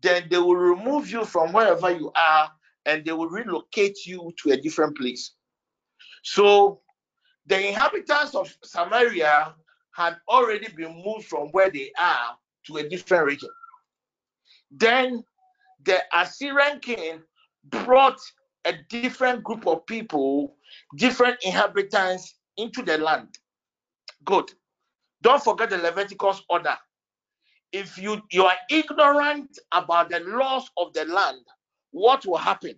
J: then they will remove you from wherever you are and they will relocate you to a different place. So, the inhabitants of Samaria had already been moved from where they are to a different region. Then the Assyrian king brought a different group of people, different inhabitants into the land. Good. Don't forget the Leviticus order. If you, you are ignorant about the laws of the land, what will happen?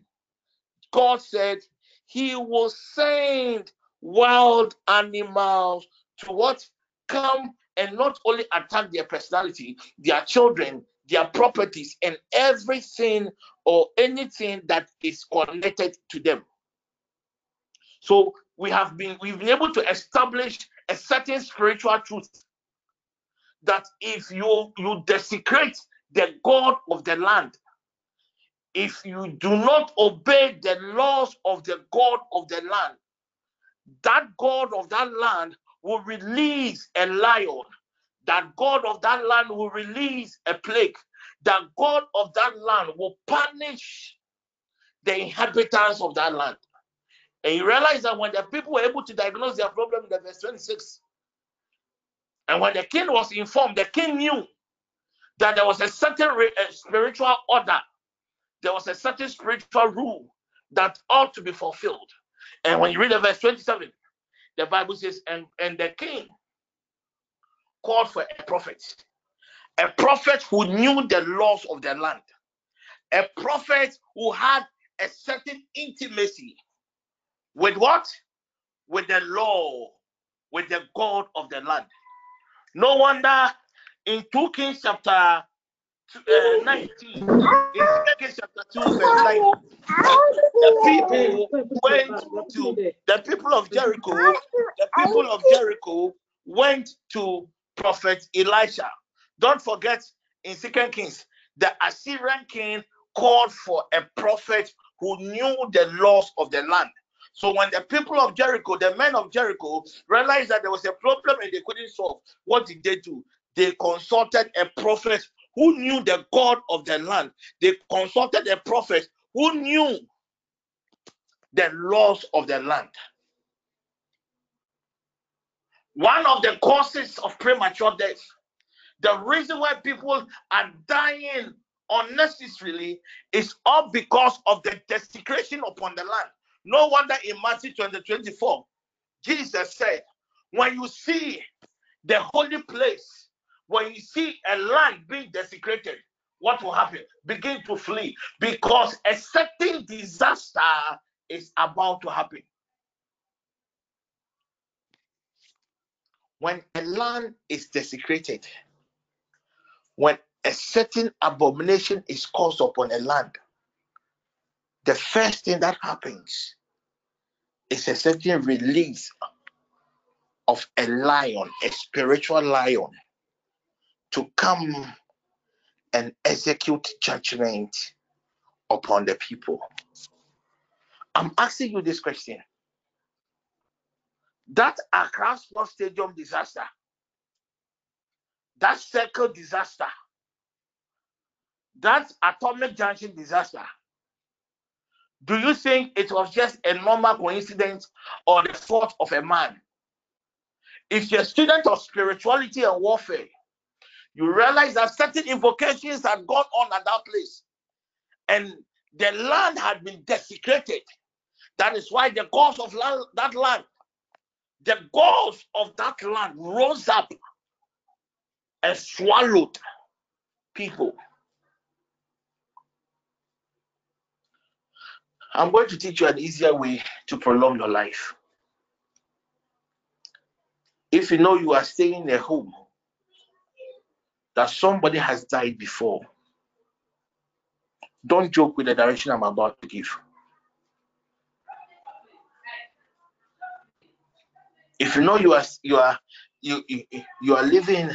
J: God said he will send wild animals to what come and not only attack their personality, their children, their properties, and everything or anything that is connected to them. So we have been we've been able to establish a certain spiritual truth that if you you desecrate the God of the land, if you do not obey the laws of the God of the land, that God of that land will release a lion. That God of that land will release a plague. That God of that land will punish the inhabitants of that land. And you realize that when the people were able to diagnose their problem in the verse 26, and when the king was informed, the king knew that there was a certain spiritual order, there was a certain spiritual rule that ought to be fulfilled. And when you read the verse 27, the Bible says, and, and the king called for a prophet, a prophet who knew the laws of the land, a prophet who had a certain intimacy with what? With the law, with the God of the land. No wonder in 2 Kings chapter uh, 19, in 2 Kings chapter 2, verse 9, the people went to the people of Jericho, the people of Jericho went to prophet Elisha. Don't forget in Second Kings, the Assyrian king called for a prophet who knew the laws of the land. So when the people of Jericho, the men of Jericho, realized that there was a problem and they couldn't solve, what did they do? They consulted a prophet who knew the God of the land. They consulted a prophet who knew the laws of the land. One of the causes of premature death, the reason why people are dying unnecessarily is all because of the desecration upon the land. No wonder in Matthew 20 24, Jesus said, When you see the holy place, when you see a land being desecrated, what will happen? Begin to flee because a certain disaster is about to happen. When a land is desecrated, when a certain abomination is caused upon a land, the first thing that happens is a certain release of a lion, a spiritual lion, to come and execute judgment upon the people. I'm asking you this question. That Accra Sports Stadium disaster, that circle disaster, that atomic junction disaster, do you think it was just a normal coincidence or the fault of a man? If you're a student of spirituality and warfare, you realize that certain invocations had gone on at that place and the land had been desecrated. That is why the gods of land, that land, the gods of that land rose up and swallowed people. I'm going to teach you an easier way to prolong your life. If you know you are staying in a home that somebody has died before, don't joke with the direction I'm about to give. If you know you are you are you you, you are living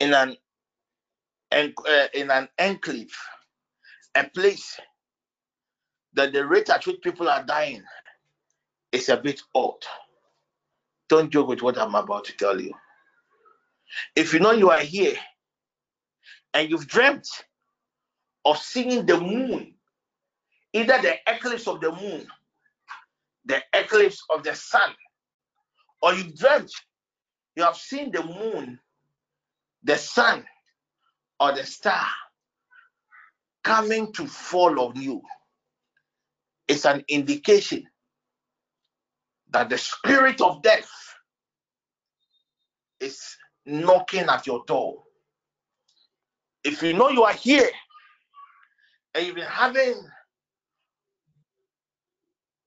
J: in an uh, in an enclave, a place that the rate at which people are dying is a bit odd. Don't joke with what I'm about to tell you. If you know you are here and you've dreamt of seeing the moon, either the eclipse of the moon, the eclipse of the sun, or you've dreamt you have seen the moon, the sun, or the star coming to fall on you, it's an indication that the spirit of death is knocking at your door. If you know you are here and you've been having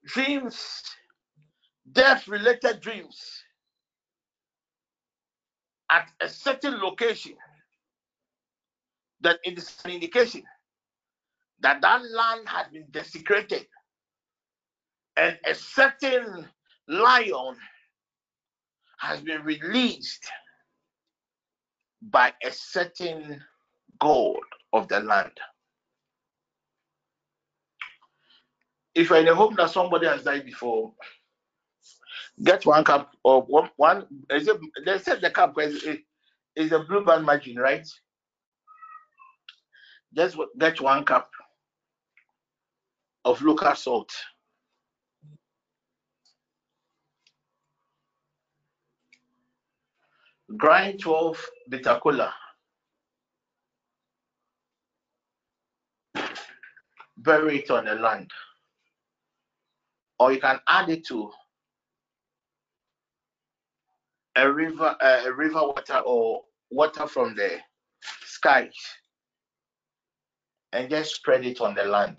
J: dreams, death related dreams at a certain location, that it is an indication that that land has been desecrated and a certain lion has been released by a certain god of the land. If you're in a home that somebody has died before, get one cup of one. one is it, they said the cup is, is a blue band margin, right? Just get one cup of local salt. Grind 12 bitter cola. Bury it on the land. Or you can add it to a river, uh, a river water or water from the sky and just spread it on the land.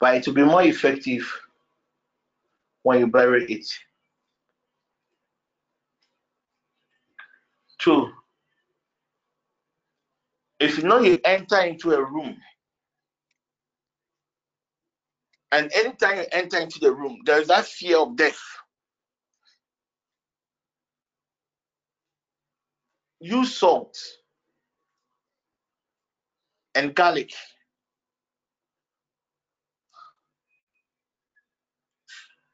J: But it will be more effective when you bury it Two, if you know you enter into a room, and anytime you enter into the room, there's that fear of death. Use salt and garlic.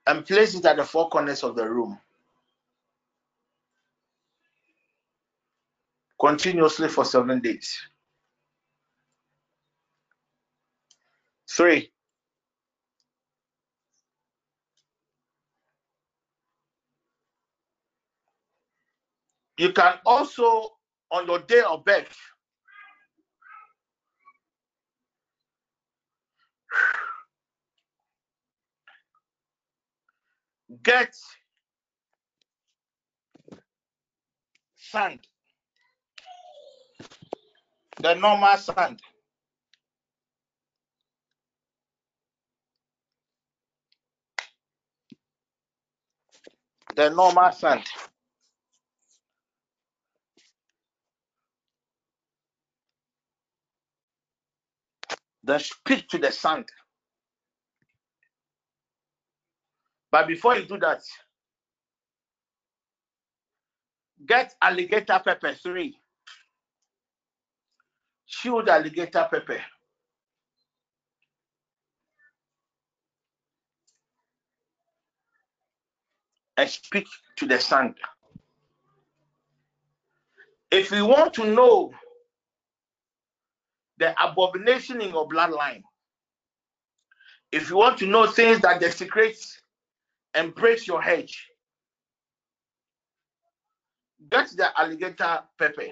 J: And place it at the four corners of the room. continuously for seven days. Three, you can also, on your day of birth, get sand the normal sand. The normal sand. Then speak to the sand. But before you do that, get alligator pepper three. Chewed alligator pepper. And speak to the sand. If you want to know the abomination in your bloodline, if you want to know things that desecrate and break your hedge, get the alligator pepper.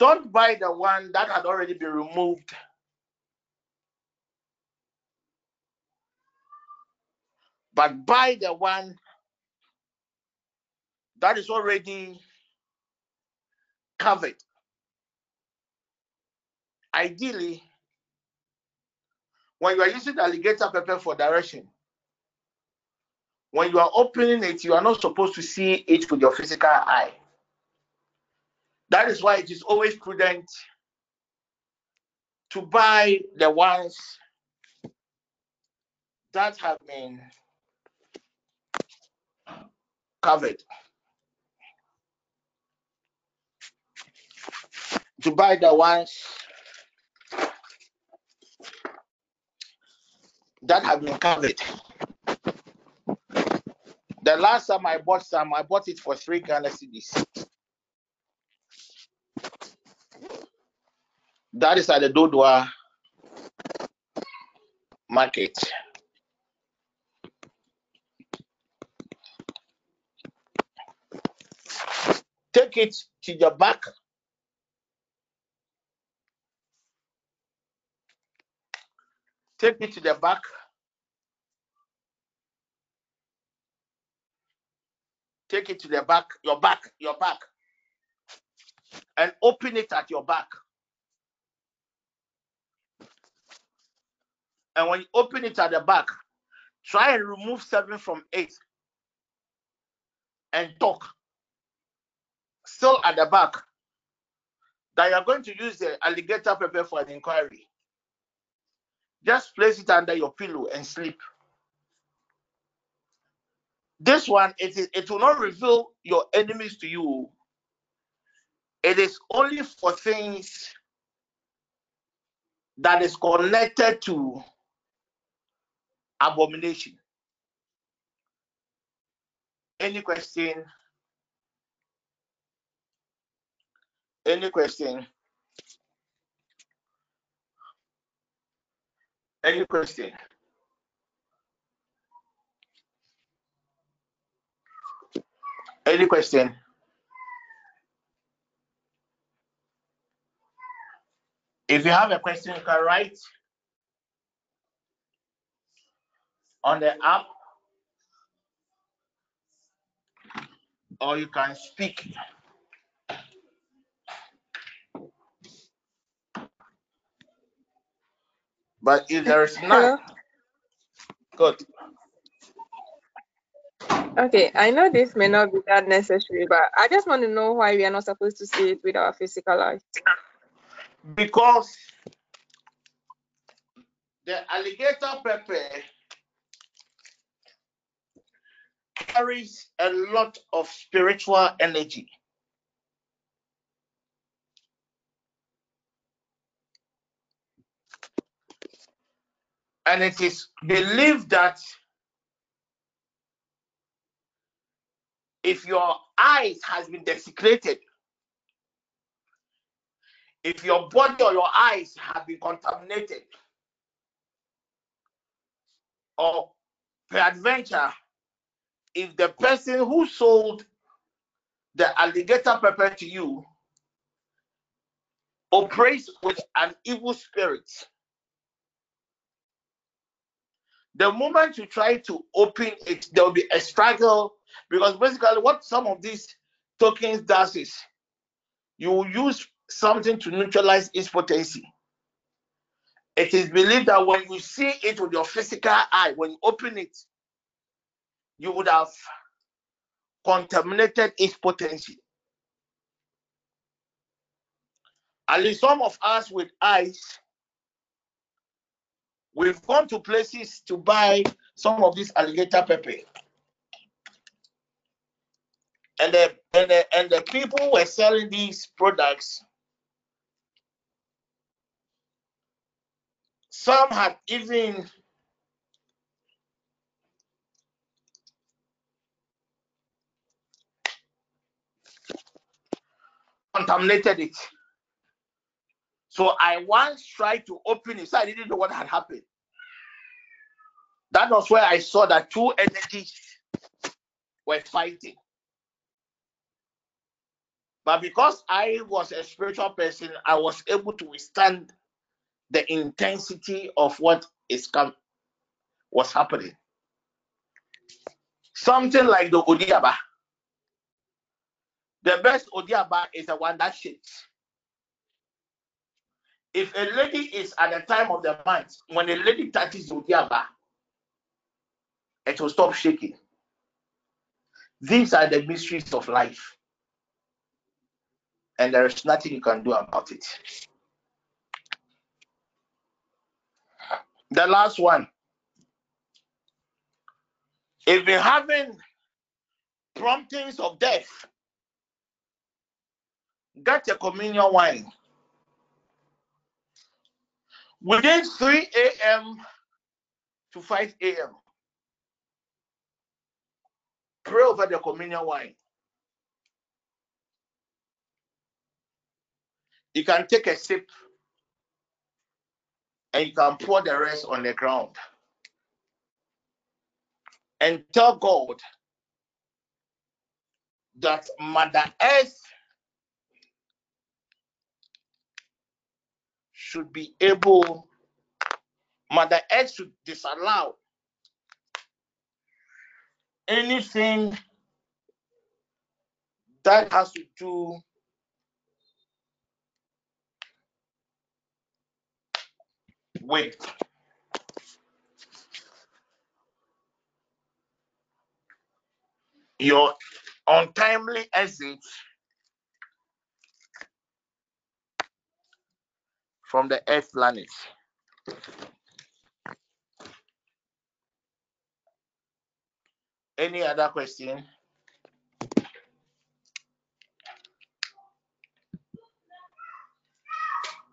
J: Don't buy the one that had already been removed. But buy the one that is already covered. Ideally, when you are using alligator pepper for direction, when you are opening it, you are not supposed to see it with your physical eye. That is why it is always prudent to buy the ones that have been covered. To buy the ones that have been covered. The last time I bought some, I bought it for three Ghana cedis. That is at the Dodowa market. Take it to your back. Take it to the back. Take it to the back, your back, your back, and open it at your back. And when you open it at the back, try and remove seven from eight and talk. Still at the back, that you're going to use the alligator pepper for an inquiry. Just place it under your pillow and sleep. This one, it, is, it will not reveal your enemies to you. It is only for things that is connected to abomination. Any question? Any question? Any question? Any question? If you have a question, you can write on the app or you can speak. But if there is none, good.
L: Okay, I know this may not be that necessary, but I just want to know why we are not supposed to see it with our physical eyes.
J: Because the alligator pepper carries a lot of spiritual energy. And it is believed that if your eyes has been desecrated, if your body or your eyes have been contaminated, or peradventure, if the person who sold the alligator pepper to you operates with an evil spirit. The moment you try to open it, there will be a struggle because basically what some of these tokens does is you use something to neutralize its potency. It is believed that when you see it with your physical eye, when you open it, you would have contaminated its potency. At least some of us with eyes, we've gone to places to buy some of this alligator pepper. And the, and the, and the people were selling these products. Some had even contaminated it. So I once tried to open it, so I didn't know what had happened. That was where I saw that two energies were fighting. But because I was a spiritual person, I was able to withstand the intensity of what is come was happening. Something like the Odiaba. The best Odiaba is the one that shakes. If a lady is at the time of the month, when a lady touches Odiaba, it will stop shaking. These are the mysteries of life. And there is nothing you can do about it. The last one. If you're having promptings of death, get your communion wine. Within 3 a.m. to 5 a.m., pray over the communion wine. You can take a sip and you can pour the rest on the ground and tell God that Mother Earth should be able, Mother Earth should disallow anything that has to do with your untimely exit from the earth planet. Any other question?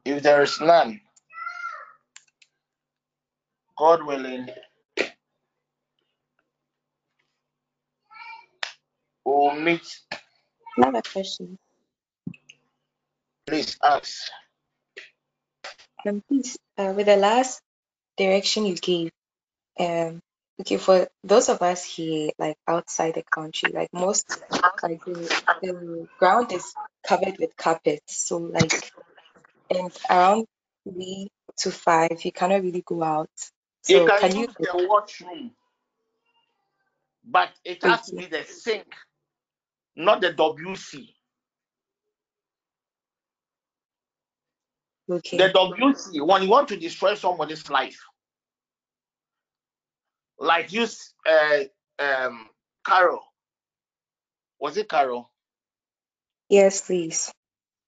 J: If there is none, God willing, we'll meet.
F: Another question.
J: Please ask.
F: Um, please, uh, with the last direction you gave, um, okay, for those of us here, like outside the country, like most, like the, the ground is covered with carpets, so like, and around three to five, you cannot really go out.
J: You
F: So
J: can
F: can you?
J: use the washroom, but it has to be the sink, not the WC.
F: Okay.
J: The WC, when you want to destroy somebody's life, like use uh, um, Carol. Was it Carol?
F: Yes, please.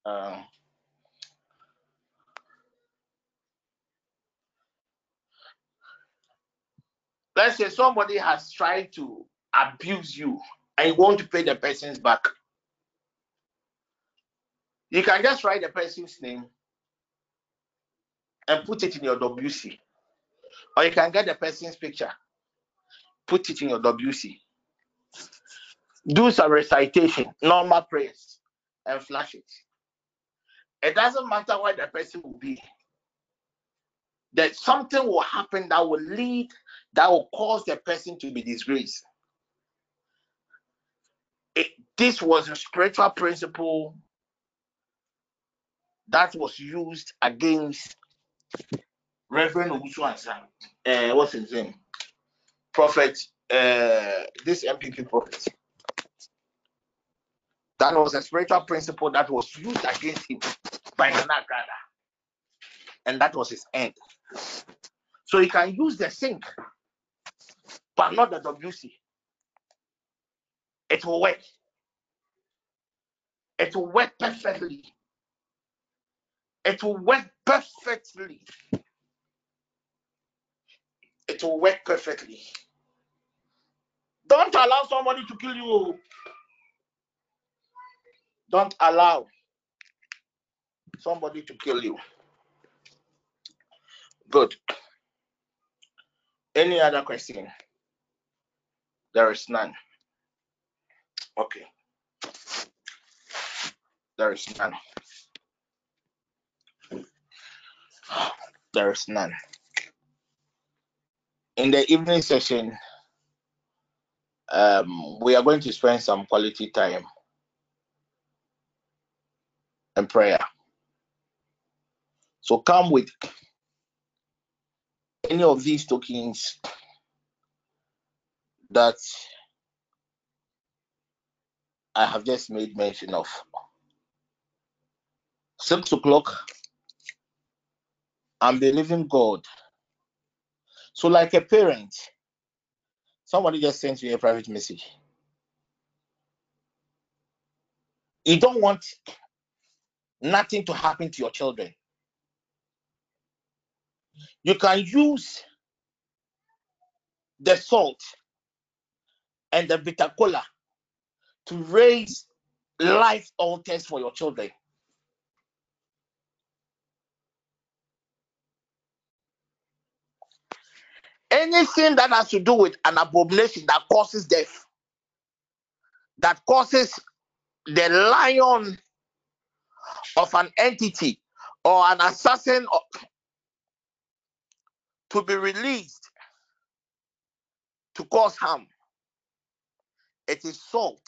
J: Um, let's say somebody has tried to abuse you and you want to pay the person's back. You can just write the person's name and put it in your WC. Or you can get the person's picture, put it in your WC. Do some recitation, normal prayers, and flash it. It doesn't matter where the person will be. That something will happen that will lead, that will cause the person to be disgraced. it, this was a spiritual principle that was used against Reverend Owusu uh, what's his name? Prophet, uh, this NPP prophet. That was a spiritual principle that was used against him by Nana Gada. And that was his end. So he can use the sink, but not the WC. It will work. It will work perfectly. It will work perfectly. It will work perfectly. Don't allow somebody to kill you. Don't allow somebody to kill you. Good. Any other question? There is none. Okay. There is none. There is none. In the evening session, um, we are going to spend some quality time and prayer. So come with any of these tokens that I have just made mention of. Six o'clock, I'm believing God. So, like a parent, somebody just sent you a private message. You don't want nothing to happen to your children. You can use the salt and the bitter cola to raise life altars for your children. Anything that has to do with an abomination that causes death, that causes the lion of an entity or an assassin to be released to cause harm. It is salt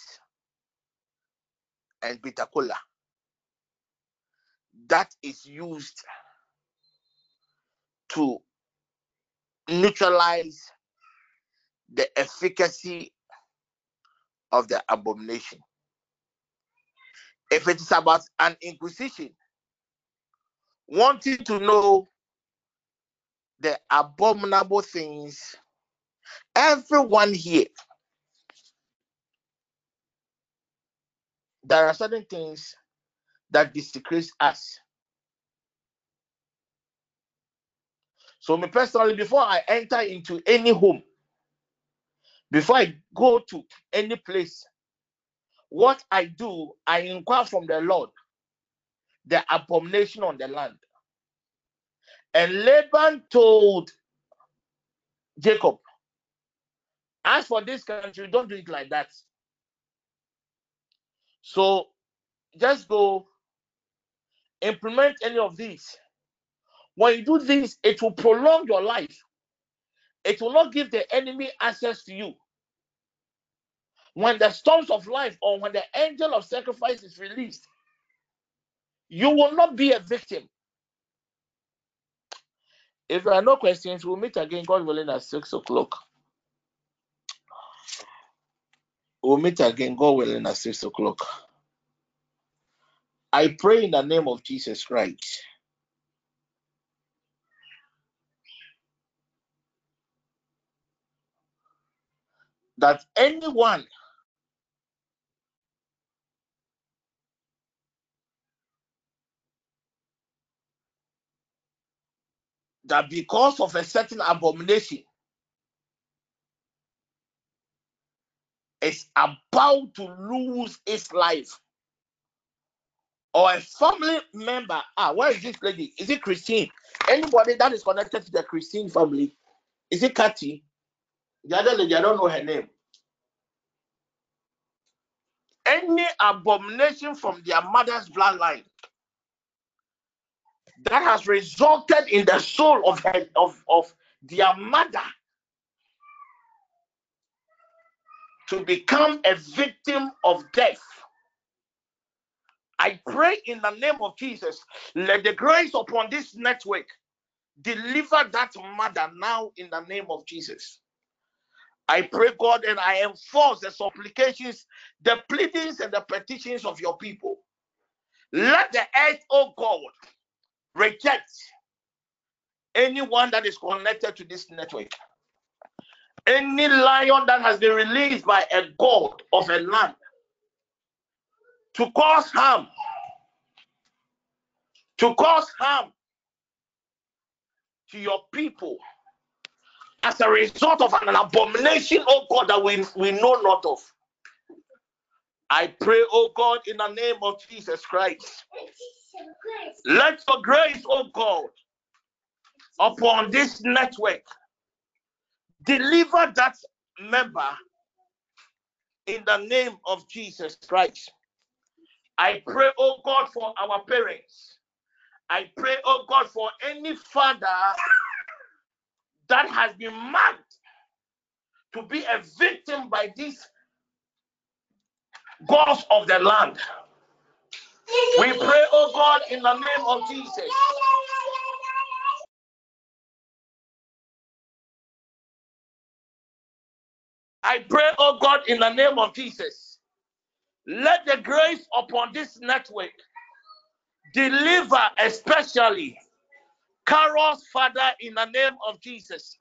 J: and bitter cola that is used to neutralize the efficacy of the abomination. If it is about an inquisition, wanting to know the abominable things, everyone here, there are certain things that desecrates us. So, me personally, before I enter into any home, before I go to any place, what I do, I inquire from the Lord the abomination on the land. And Laban told Jacob, As for this country, don't do it like that. So just go implement any of these. When you do this, it will prolong your life. It will not give the enemy access to you. When the storms of life or when the angel of sacrifice is released, you will not be a victim. If there are no questions, we'll meet again, God willing, at 6 o'clock. We'll meet again, God willing, at 6 o'clock. I pray in the name of Jesus Christ. That anyone that because of a certain abomination is about to lose its life or a family member ah where is this lady? Is it christine? Anybody that is connected to the christine family is it Kathy? the other lady i don't know her name any abomination from their mother's bloodline that has resulted in the soul of, her, of, of their mother to become a victim of death. I pray in the name of Jesus, let the grace upon this network deliver that mother now in the name of Jesus. I pray, God, and I enforce the supplications, the pleadings, and the petitions of your people. Let the earth, oh God, reject anyone that is connected to this network. Any lion that has been released by a god of a land to cause harm, to cause harm to your people as a result of an abomination, oh God, that we, we know not of. I pray, oh God, in the name of Jesus Christ. Let your grace, oh God, upon this network deliver that member in the name of Jesus Christ. I pray, oh God, for our parents. I pray, oh God, for any father that has been marked to be a victim by these gods of the land. We pray, oh God, in the name of Jesus. I pray, oh God, in the name of Jesus. Let the grace upon this network deliver, especially Carol's father, in the name of Jesus.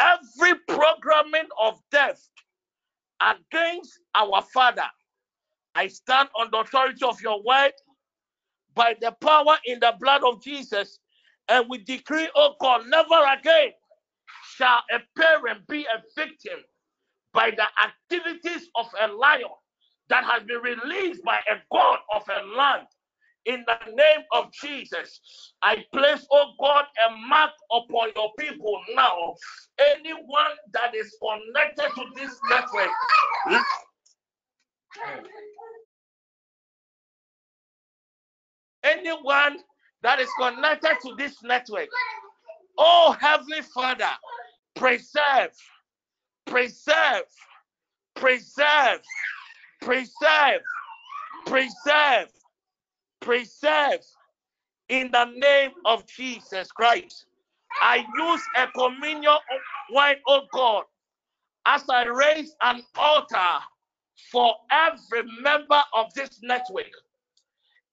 J: Every programming of death against our father, I stand on the authority of your word by the power in the blood of Jesus, and we decree, oh God, never again shall a parent be a victim by the activities of a lion that has been released by a god of a land. In the name of Jesus, I place, oh God, a mark upon your people now. Anyone that is connected to this network, anyone that is connected to this network, oh Heavenly Father, preserve, preserve, preserve, preserve, preserve, preserve in the name of Jesus Christ. I use a communion wine, oh God, as I raise an altar for every member of this network.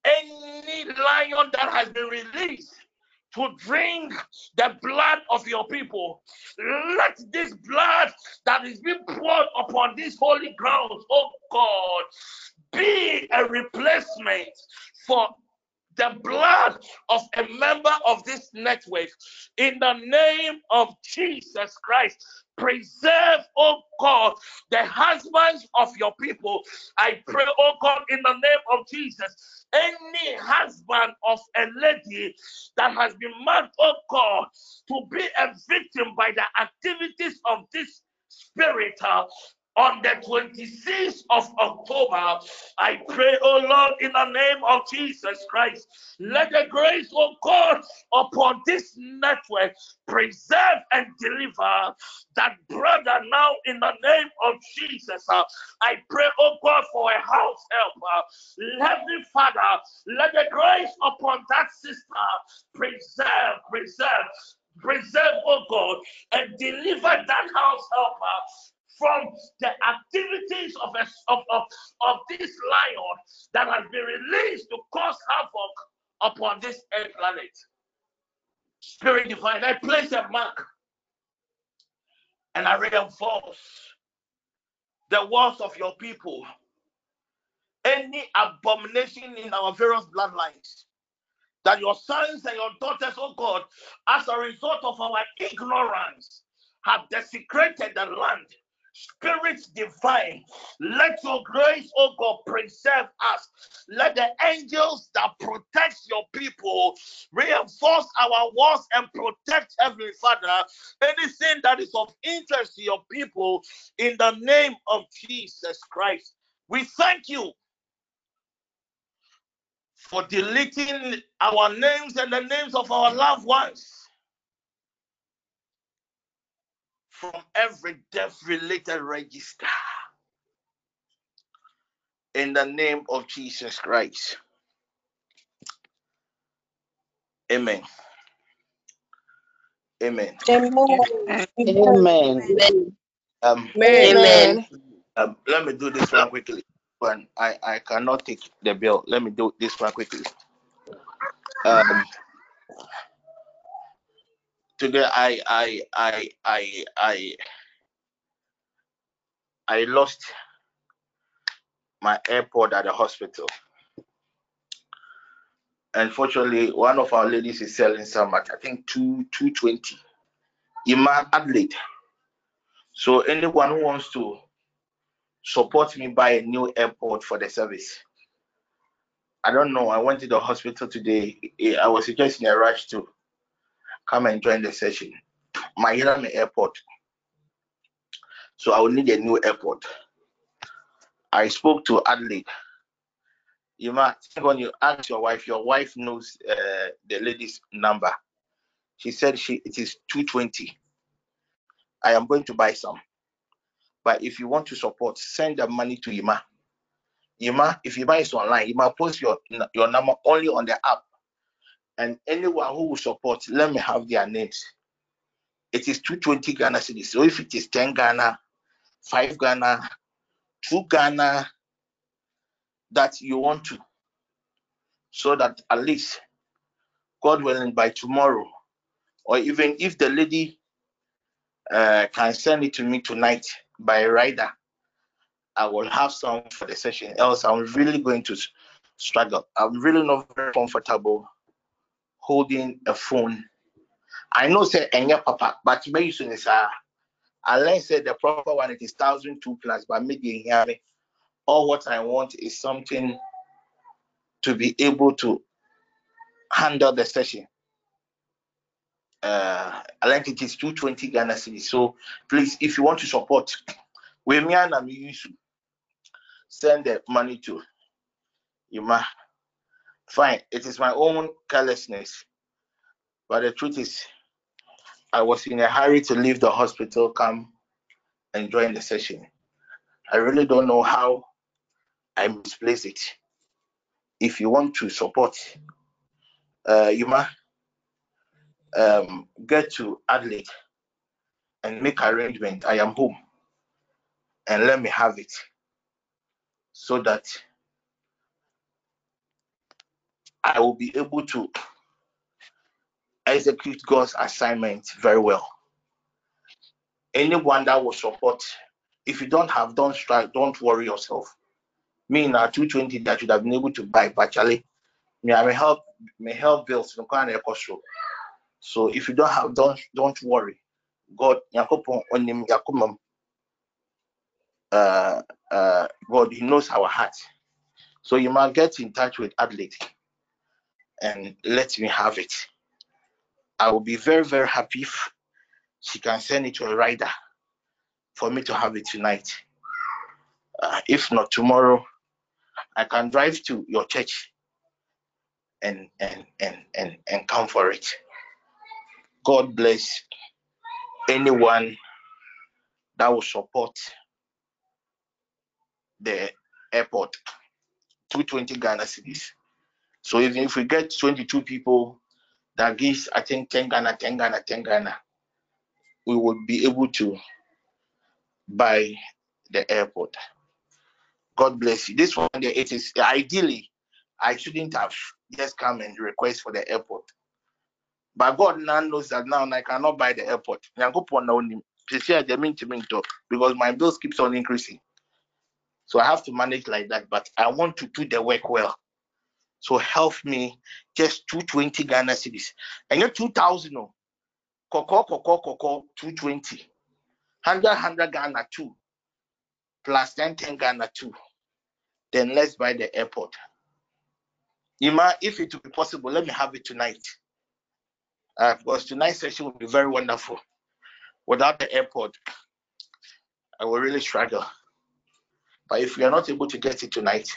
J: Any lion that has been released to drink the blood of your people. Let this blood that is being poured upon these holy grounds, oh God, be a replacement for the blood of a member of this network in the name of Jesus Christ. Preserve, oh God, the husbands of your people. I pray, oh God, in the name of Jesus. Any husband of a lady that has been marked, oh God, to be a victim by the activities of this spirit, uh, on the 26th of October, I pray, oh Lord, in the name of Jesus Christ, let the grace of God upon this network preserve and deliver that brother now in the name of Jesus. I pray, oh God, for a house helper. Heavenly Father, let the grace upon that sister preserve, preserve, preserve, oh God, and deliver that house helper from the activities of, a, of, of, of this lion that has been released to cause havoc upon this earth planet. Spirit divine, I place a mark and I reinforce the walls of your people. Any abomination in our various bloodlines that your sons and your daughters, oh God, as a result of our ignorance, have desecrated the land Spirit divine, let your grace, oh God, preserve us. Let the angels that protect your people reinforce our walls and protect Heavenly Father. Anything that is of interest to your people in the name of Jesus Christ. We thank you for deleting our names and the names of our loved ones from every death related register. in the name of Jesus Christ. Amen. Amen.
G: Amen.
I: Amen.
J: Um,
L: Amen.
J: um, let me do this one quickly. When I, I cannot take the bill. Let me do this one quickly. Um, today I I I I I I lost my AirPod at the hospital. Unfortunately, one of our ladies is selling some at I think two two twenty. Iman Adelaide. So anyone who wants to support me buy a new AirPod for the service. I don't know. I went to the hospital today. I was just in a rush to come and join the session. My Hiram AirPod. So I will need a new AirPod. I spoke to Adelaide. You might when you ask your wife, your wife knows uh, the lady's number. She said she it is 220. I am going to buy some. But if you want to support, send the money to Ima. Ima, if buy it online, Ima post your your number only on the app. And anyone who will support, let me have their names. It is 220 Ghana cedis. So if it is 10 Ghana, 5 Ghana, 2 Ghana that you want to, so that at least, God willing, by tomorrow, or even if the lady uh, can send it to me tonight by rider, I will have some for the session. Else, I'm really going to struggle. I'm really not very comfortable holding a phone. I know say Enya Papa, but very soon is uh I said the proper one it is thousand two plus, but maybe hear me. All what I want is something to be able to handle the session. Uh, I think it is 220 Ghana cedis. So please, if you want to support, we me send the money to Yuma. Fine, it is my own carelessness. But the truth is, I was in a hurry to leave the hospital, come and join the session. I really don't know how I misplaced it. If you want to support, uh, Yuma, um, get to Adelaide and make arrangement. I am home, and let me have it, so that I will be able to execute God's assignment very well. Anyone that will support, if you don't have, don't strike, don't worry yourself. Me now 220 that should have been able to buy, Charlie, me I may help, may help bills So if you don't have, don't don't worry. God, Uh, uh, God, He knows our heart. So you might get in touch with Adelaide and let me have it. I will be very, very happy if she can send it to a rider for me to have it tonight. Uh, if not tomorrow, I can drive to your church and and and and and come for it. God bless anyone that will support the AirPod. 220 Ghana cedis. So even if we get 22 people that gives, I think 10 Ghana, 10 Ghana, 10 Ghana, we will be able to buy the AirPod. God bless you. This one, it is ideally, I shouldn't have just come and request for the AirPod. But God now knows that now I cannot buy the AirPod. Because my bills keeps on increasing. So I have to manage like that. But I want to do the work well. So help me just 220 Ghana cedis. And you're 2000 no. Koko, koko, koko, 220. 100, 100 Ghana 2. Plus 10, 10 Ghana 2. Then let's buy the AirPod. Ima, if it will be possible, let me have it tonight. Uh, because tonight's session will be very wonderful. Without the AirPod, I will really struggle. But if we are not able to get it tonight,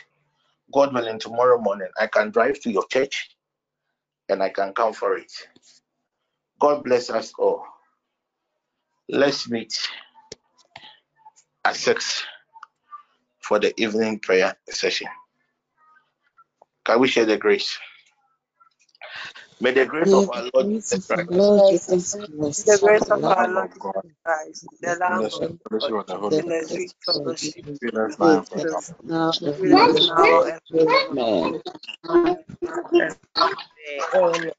J: God willing, tomorrow morning, I can drive to your church and I can come for it. God bless us all. Let's meet at 6 for the evening prayer session. Can we share the grace? May the grace of our Lord Jesus Christ,
M: the grace of our Lord Jesus Christ, the love of God, and the sweet fellowship with us now and forever. Amen.